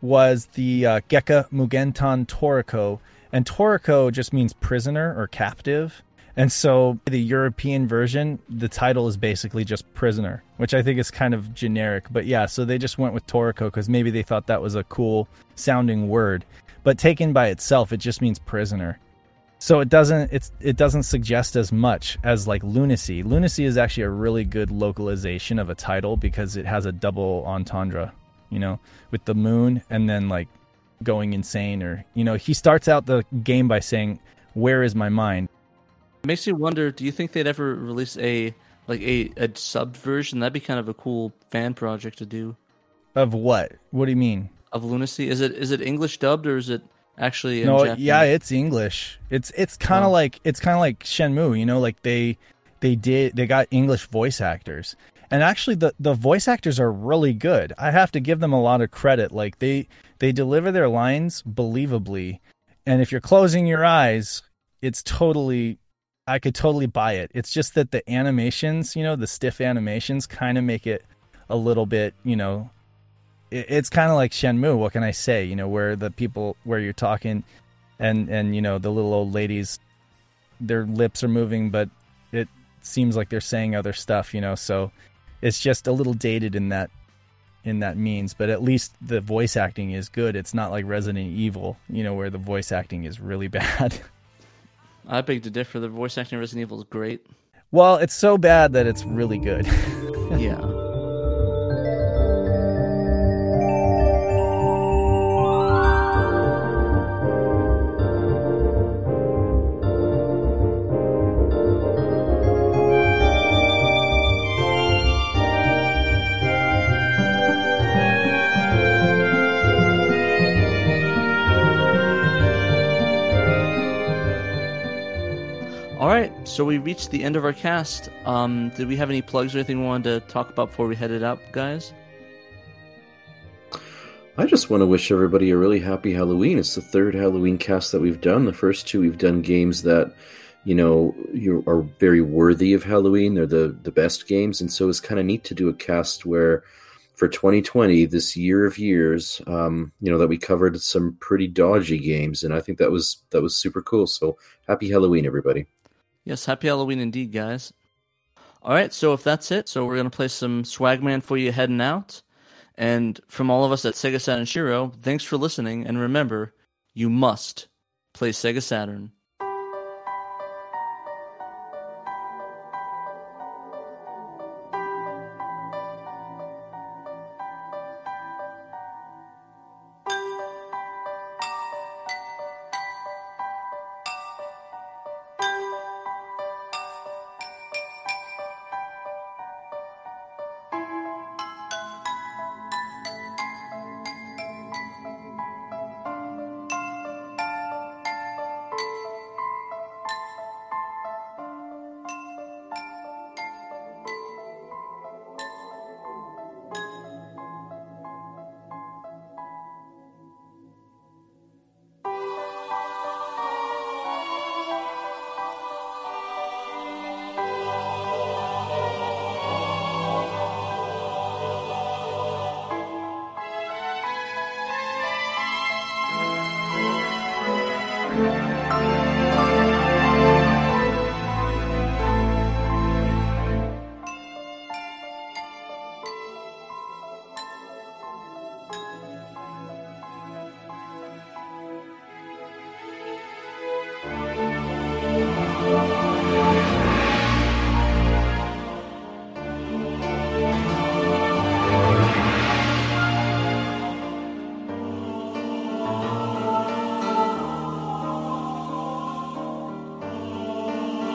was the uh, Gekka Mugentan Toriko, and Toriko just means prisoner or captive. And so the European version, the title is basically just prisoner, which I think is kind of generic. But yeah, so they just went with Toriko because maybe they thought that was a cool sounding word. But taken by itself, it just means prisoner. So it doesn't it's it doesn't suggest as much as like lunacy. Lunacy is actually a really good localization of a title because it has a double entendre, you know, with the moon and then like going insane or you know, he starts out the game by saying, "Where is my mind?" Makes me wonder. Do you think they'd ever release a like a a sub version? That'd be kind of a cool fan project to do Of what? What do you mean? of Lunacy. Is it is it English dubbed or is it actually? in no, Japanese? yeah, it's English. It's it's kind of Oh. like it's kind of like Shenmue, you know, like they they did they got English voice actors. And actually the the voice actors are really good. I have to give them a lot of credit. Like they they deliver their lines believably. And if you're closing your eyes, it's totally I could totally buy it. It's just that the animations, you know, the stiff animations kind of make it a little bit, you know, it, it's kind of like Shenmue. What can I say? You know, where the people where you're talking, and and you know the little old ladies, their lips are moving, but it seems like they're saying other stuff. You know, so it's just a little dated in that in that means. But at least the voice acting is good. It's not like Resident Evil, you know, where the voice acting is really [LAUGHS] bad. I beg to differ. The voice acting in Resident Evil is great. well, it's so bad that it's really good. [LAUGHS] yeah. So we reached the end of our cast. Um, did we have any plugs or anything we wanted to talk about before we headed out, guys? I just want to wish everybody a really happy Halloween. It's the third Halloween cast that we've done. The first two we've done games that, you know, you are very worthy of Halloween. They're the the best games, and so it's kind of neat to do a cast where, for 2020, this year of years, um, you know, that we covered some pretty dodgy games, and I think that was that was super cool. So happy Halloween, everybody! Yes, happy Halloween indeed, guys. All right, so if that's it, so we're gonna play some Swagman for you heading out. And from all of us at Sega Saturn Shiro, thanks for listening, and remember, you must play Sega Saturn.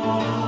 Oh.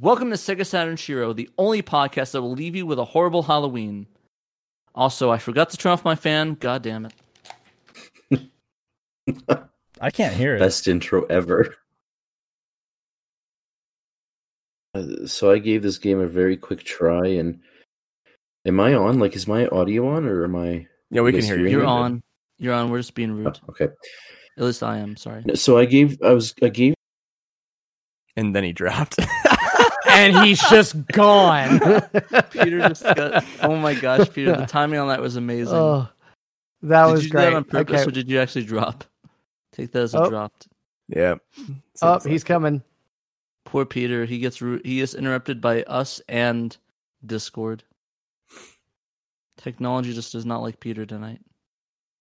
Welcome to Sega Saturn Shiro, the only podcast that will leave you with a horrible Halloween. Also, I forgot to turn off my fan. God damn it. [LAUGHS] I can't hear it. Best intro ever. Uh, so I gave this game a very quick try, and am I on? Like, is my audio on, or am I? Yeah, we can hear you. You're me? on. You're on. We're just being rude. Oh, okay. At least I am. Sorry. So I gave. I was. I gave. And then he dropped. [LAUGHS] and he's just gone. [LAUGHS] Peter just got. Oh my gosh, Peter! The timing on that was amazing. oh, that did was you do great. that on purpose, okay. or did you actually drop? Take that as a Oh. dropped. yeah. Oh, Seems he's like coming. Poor Peter. He gets ru- he gets interrupted by us and Discord. Technology just does not like Peter tonight.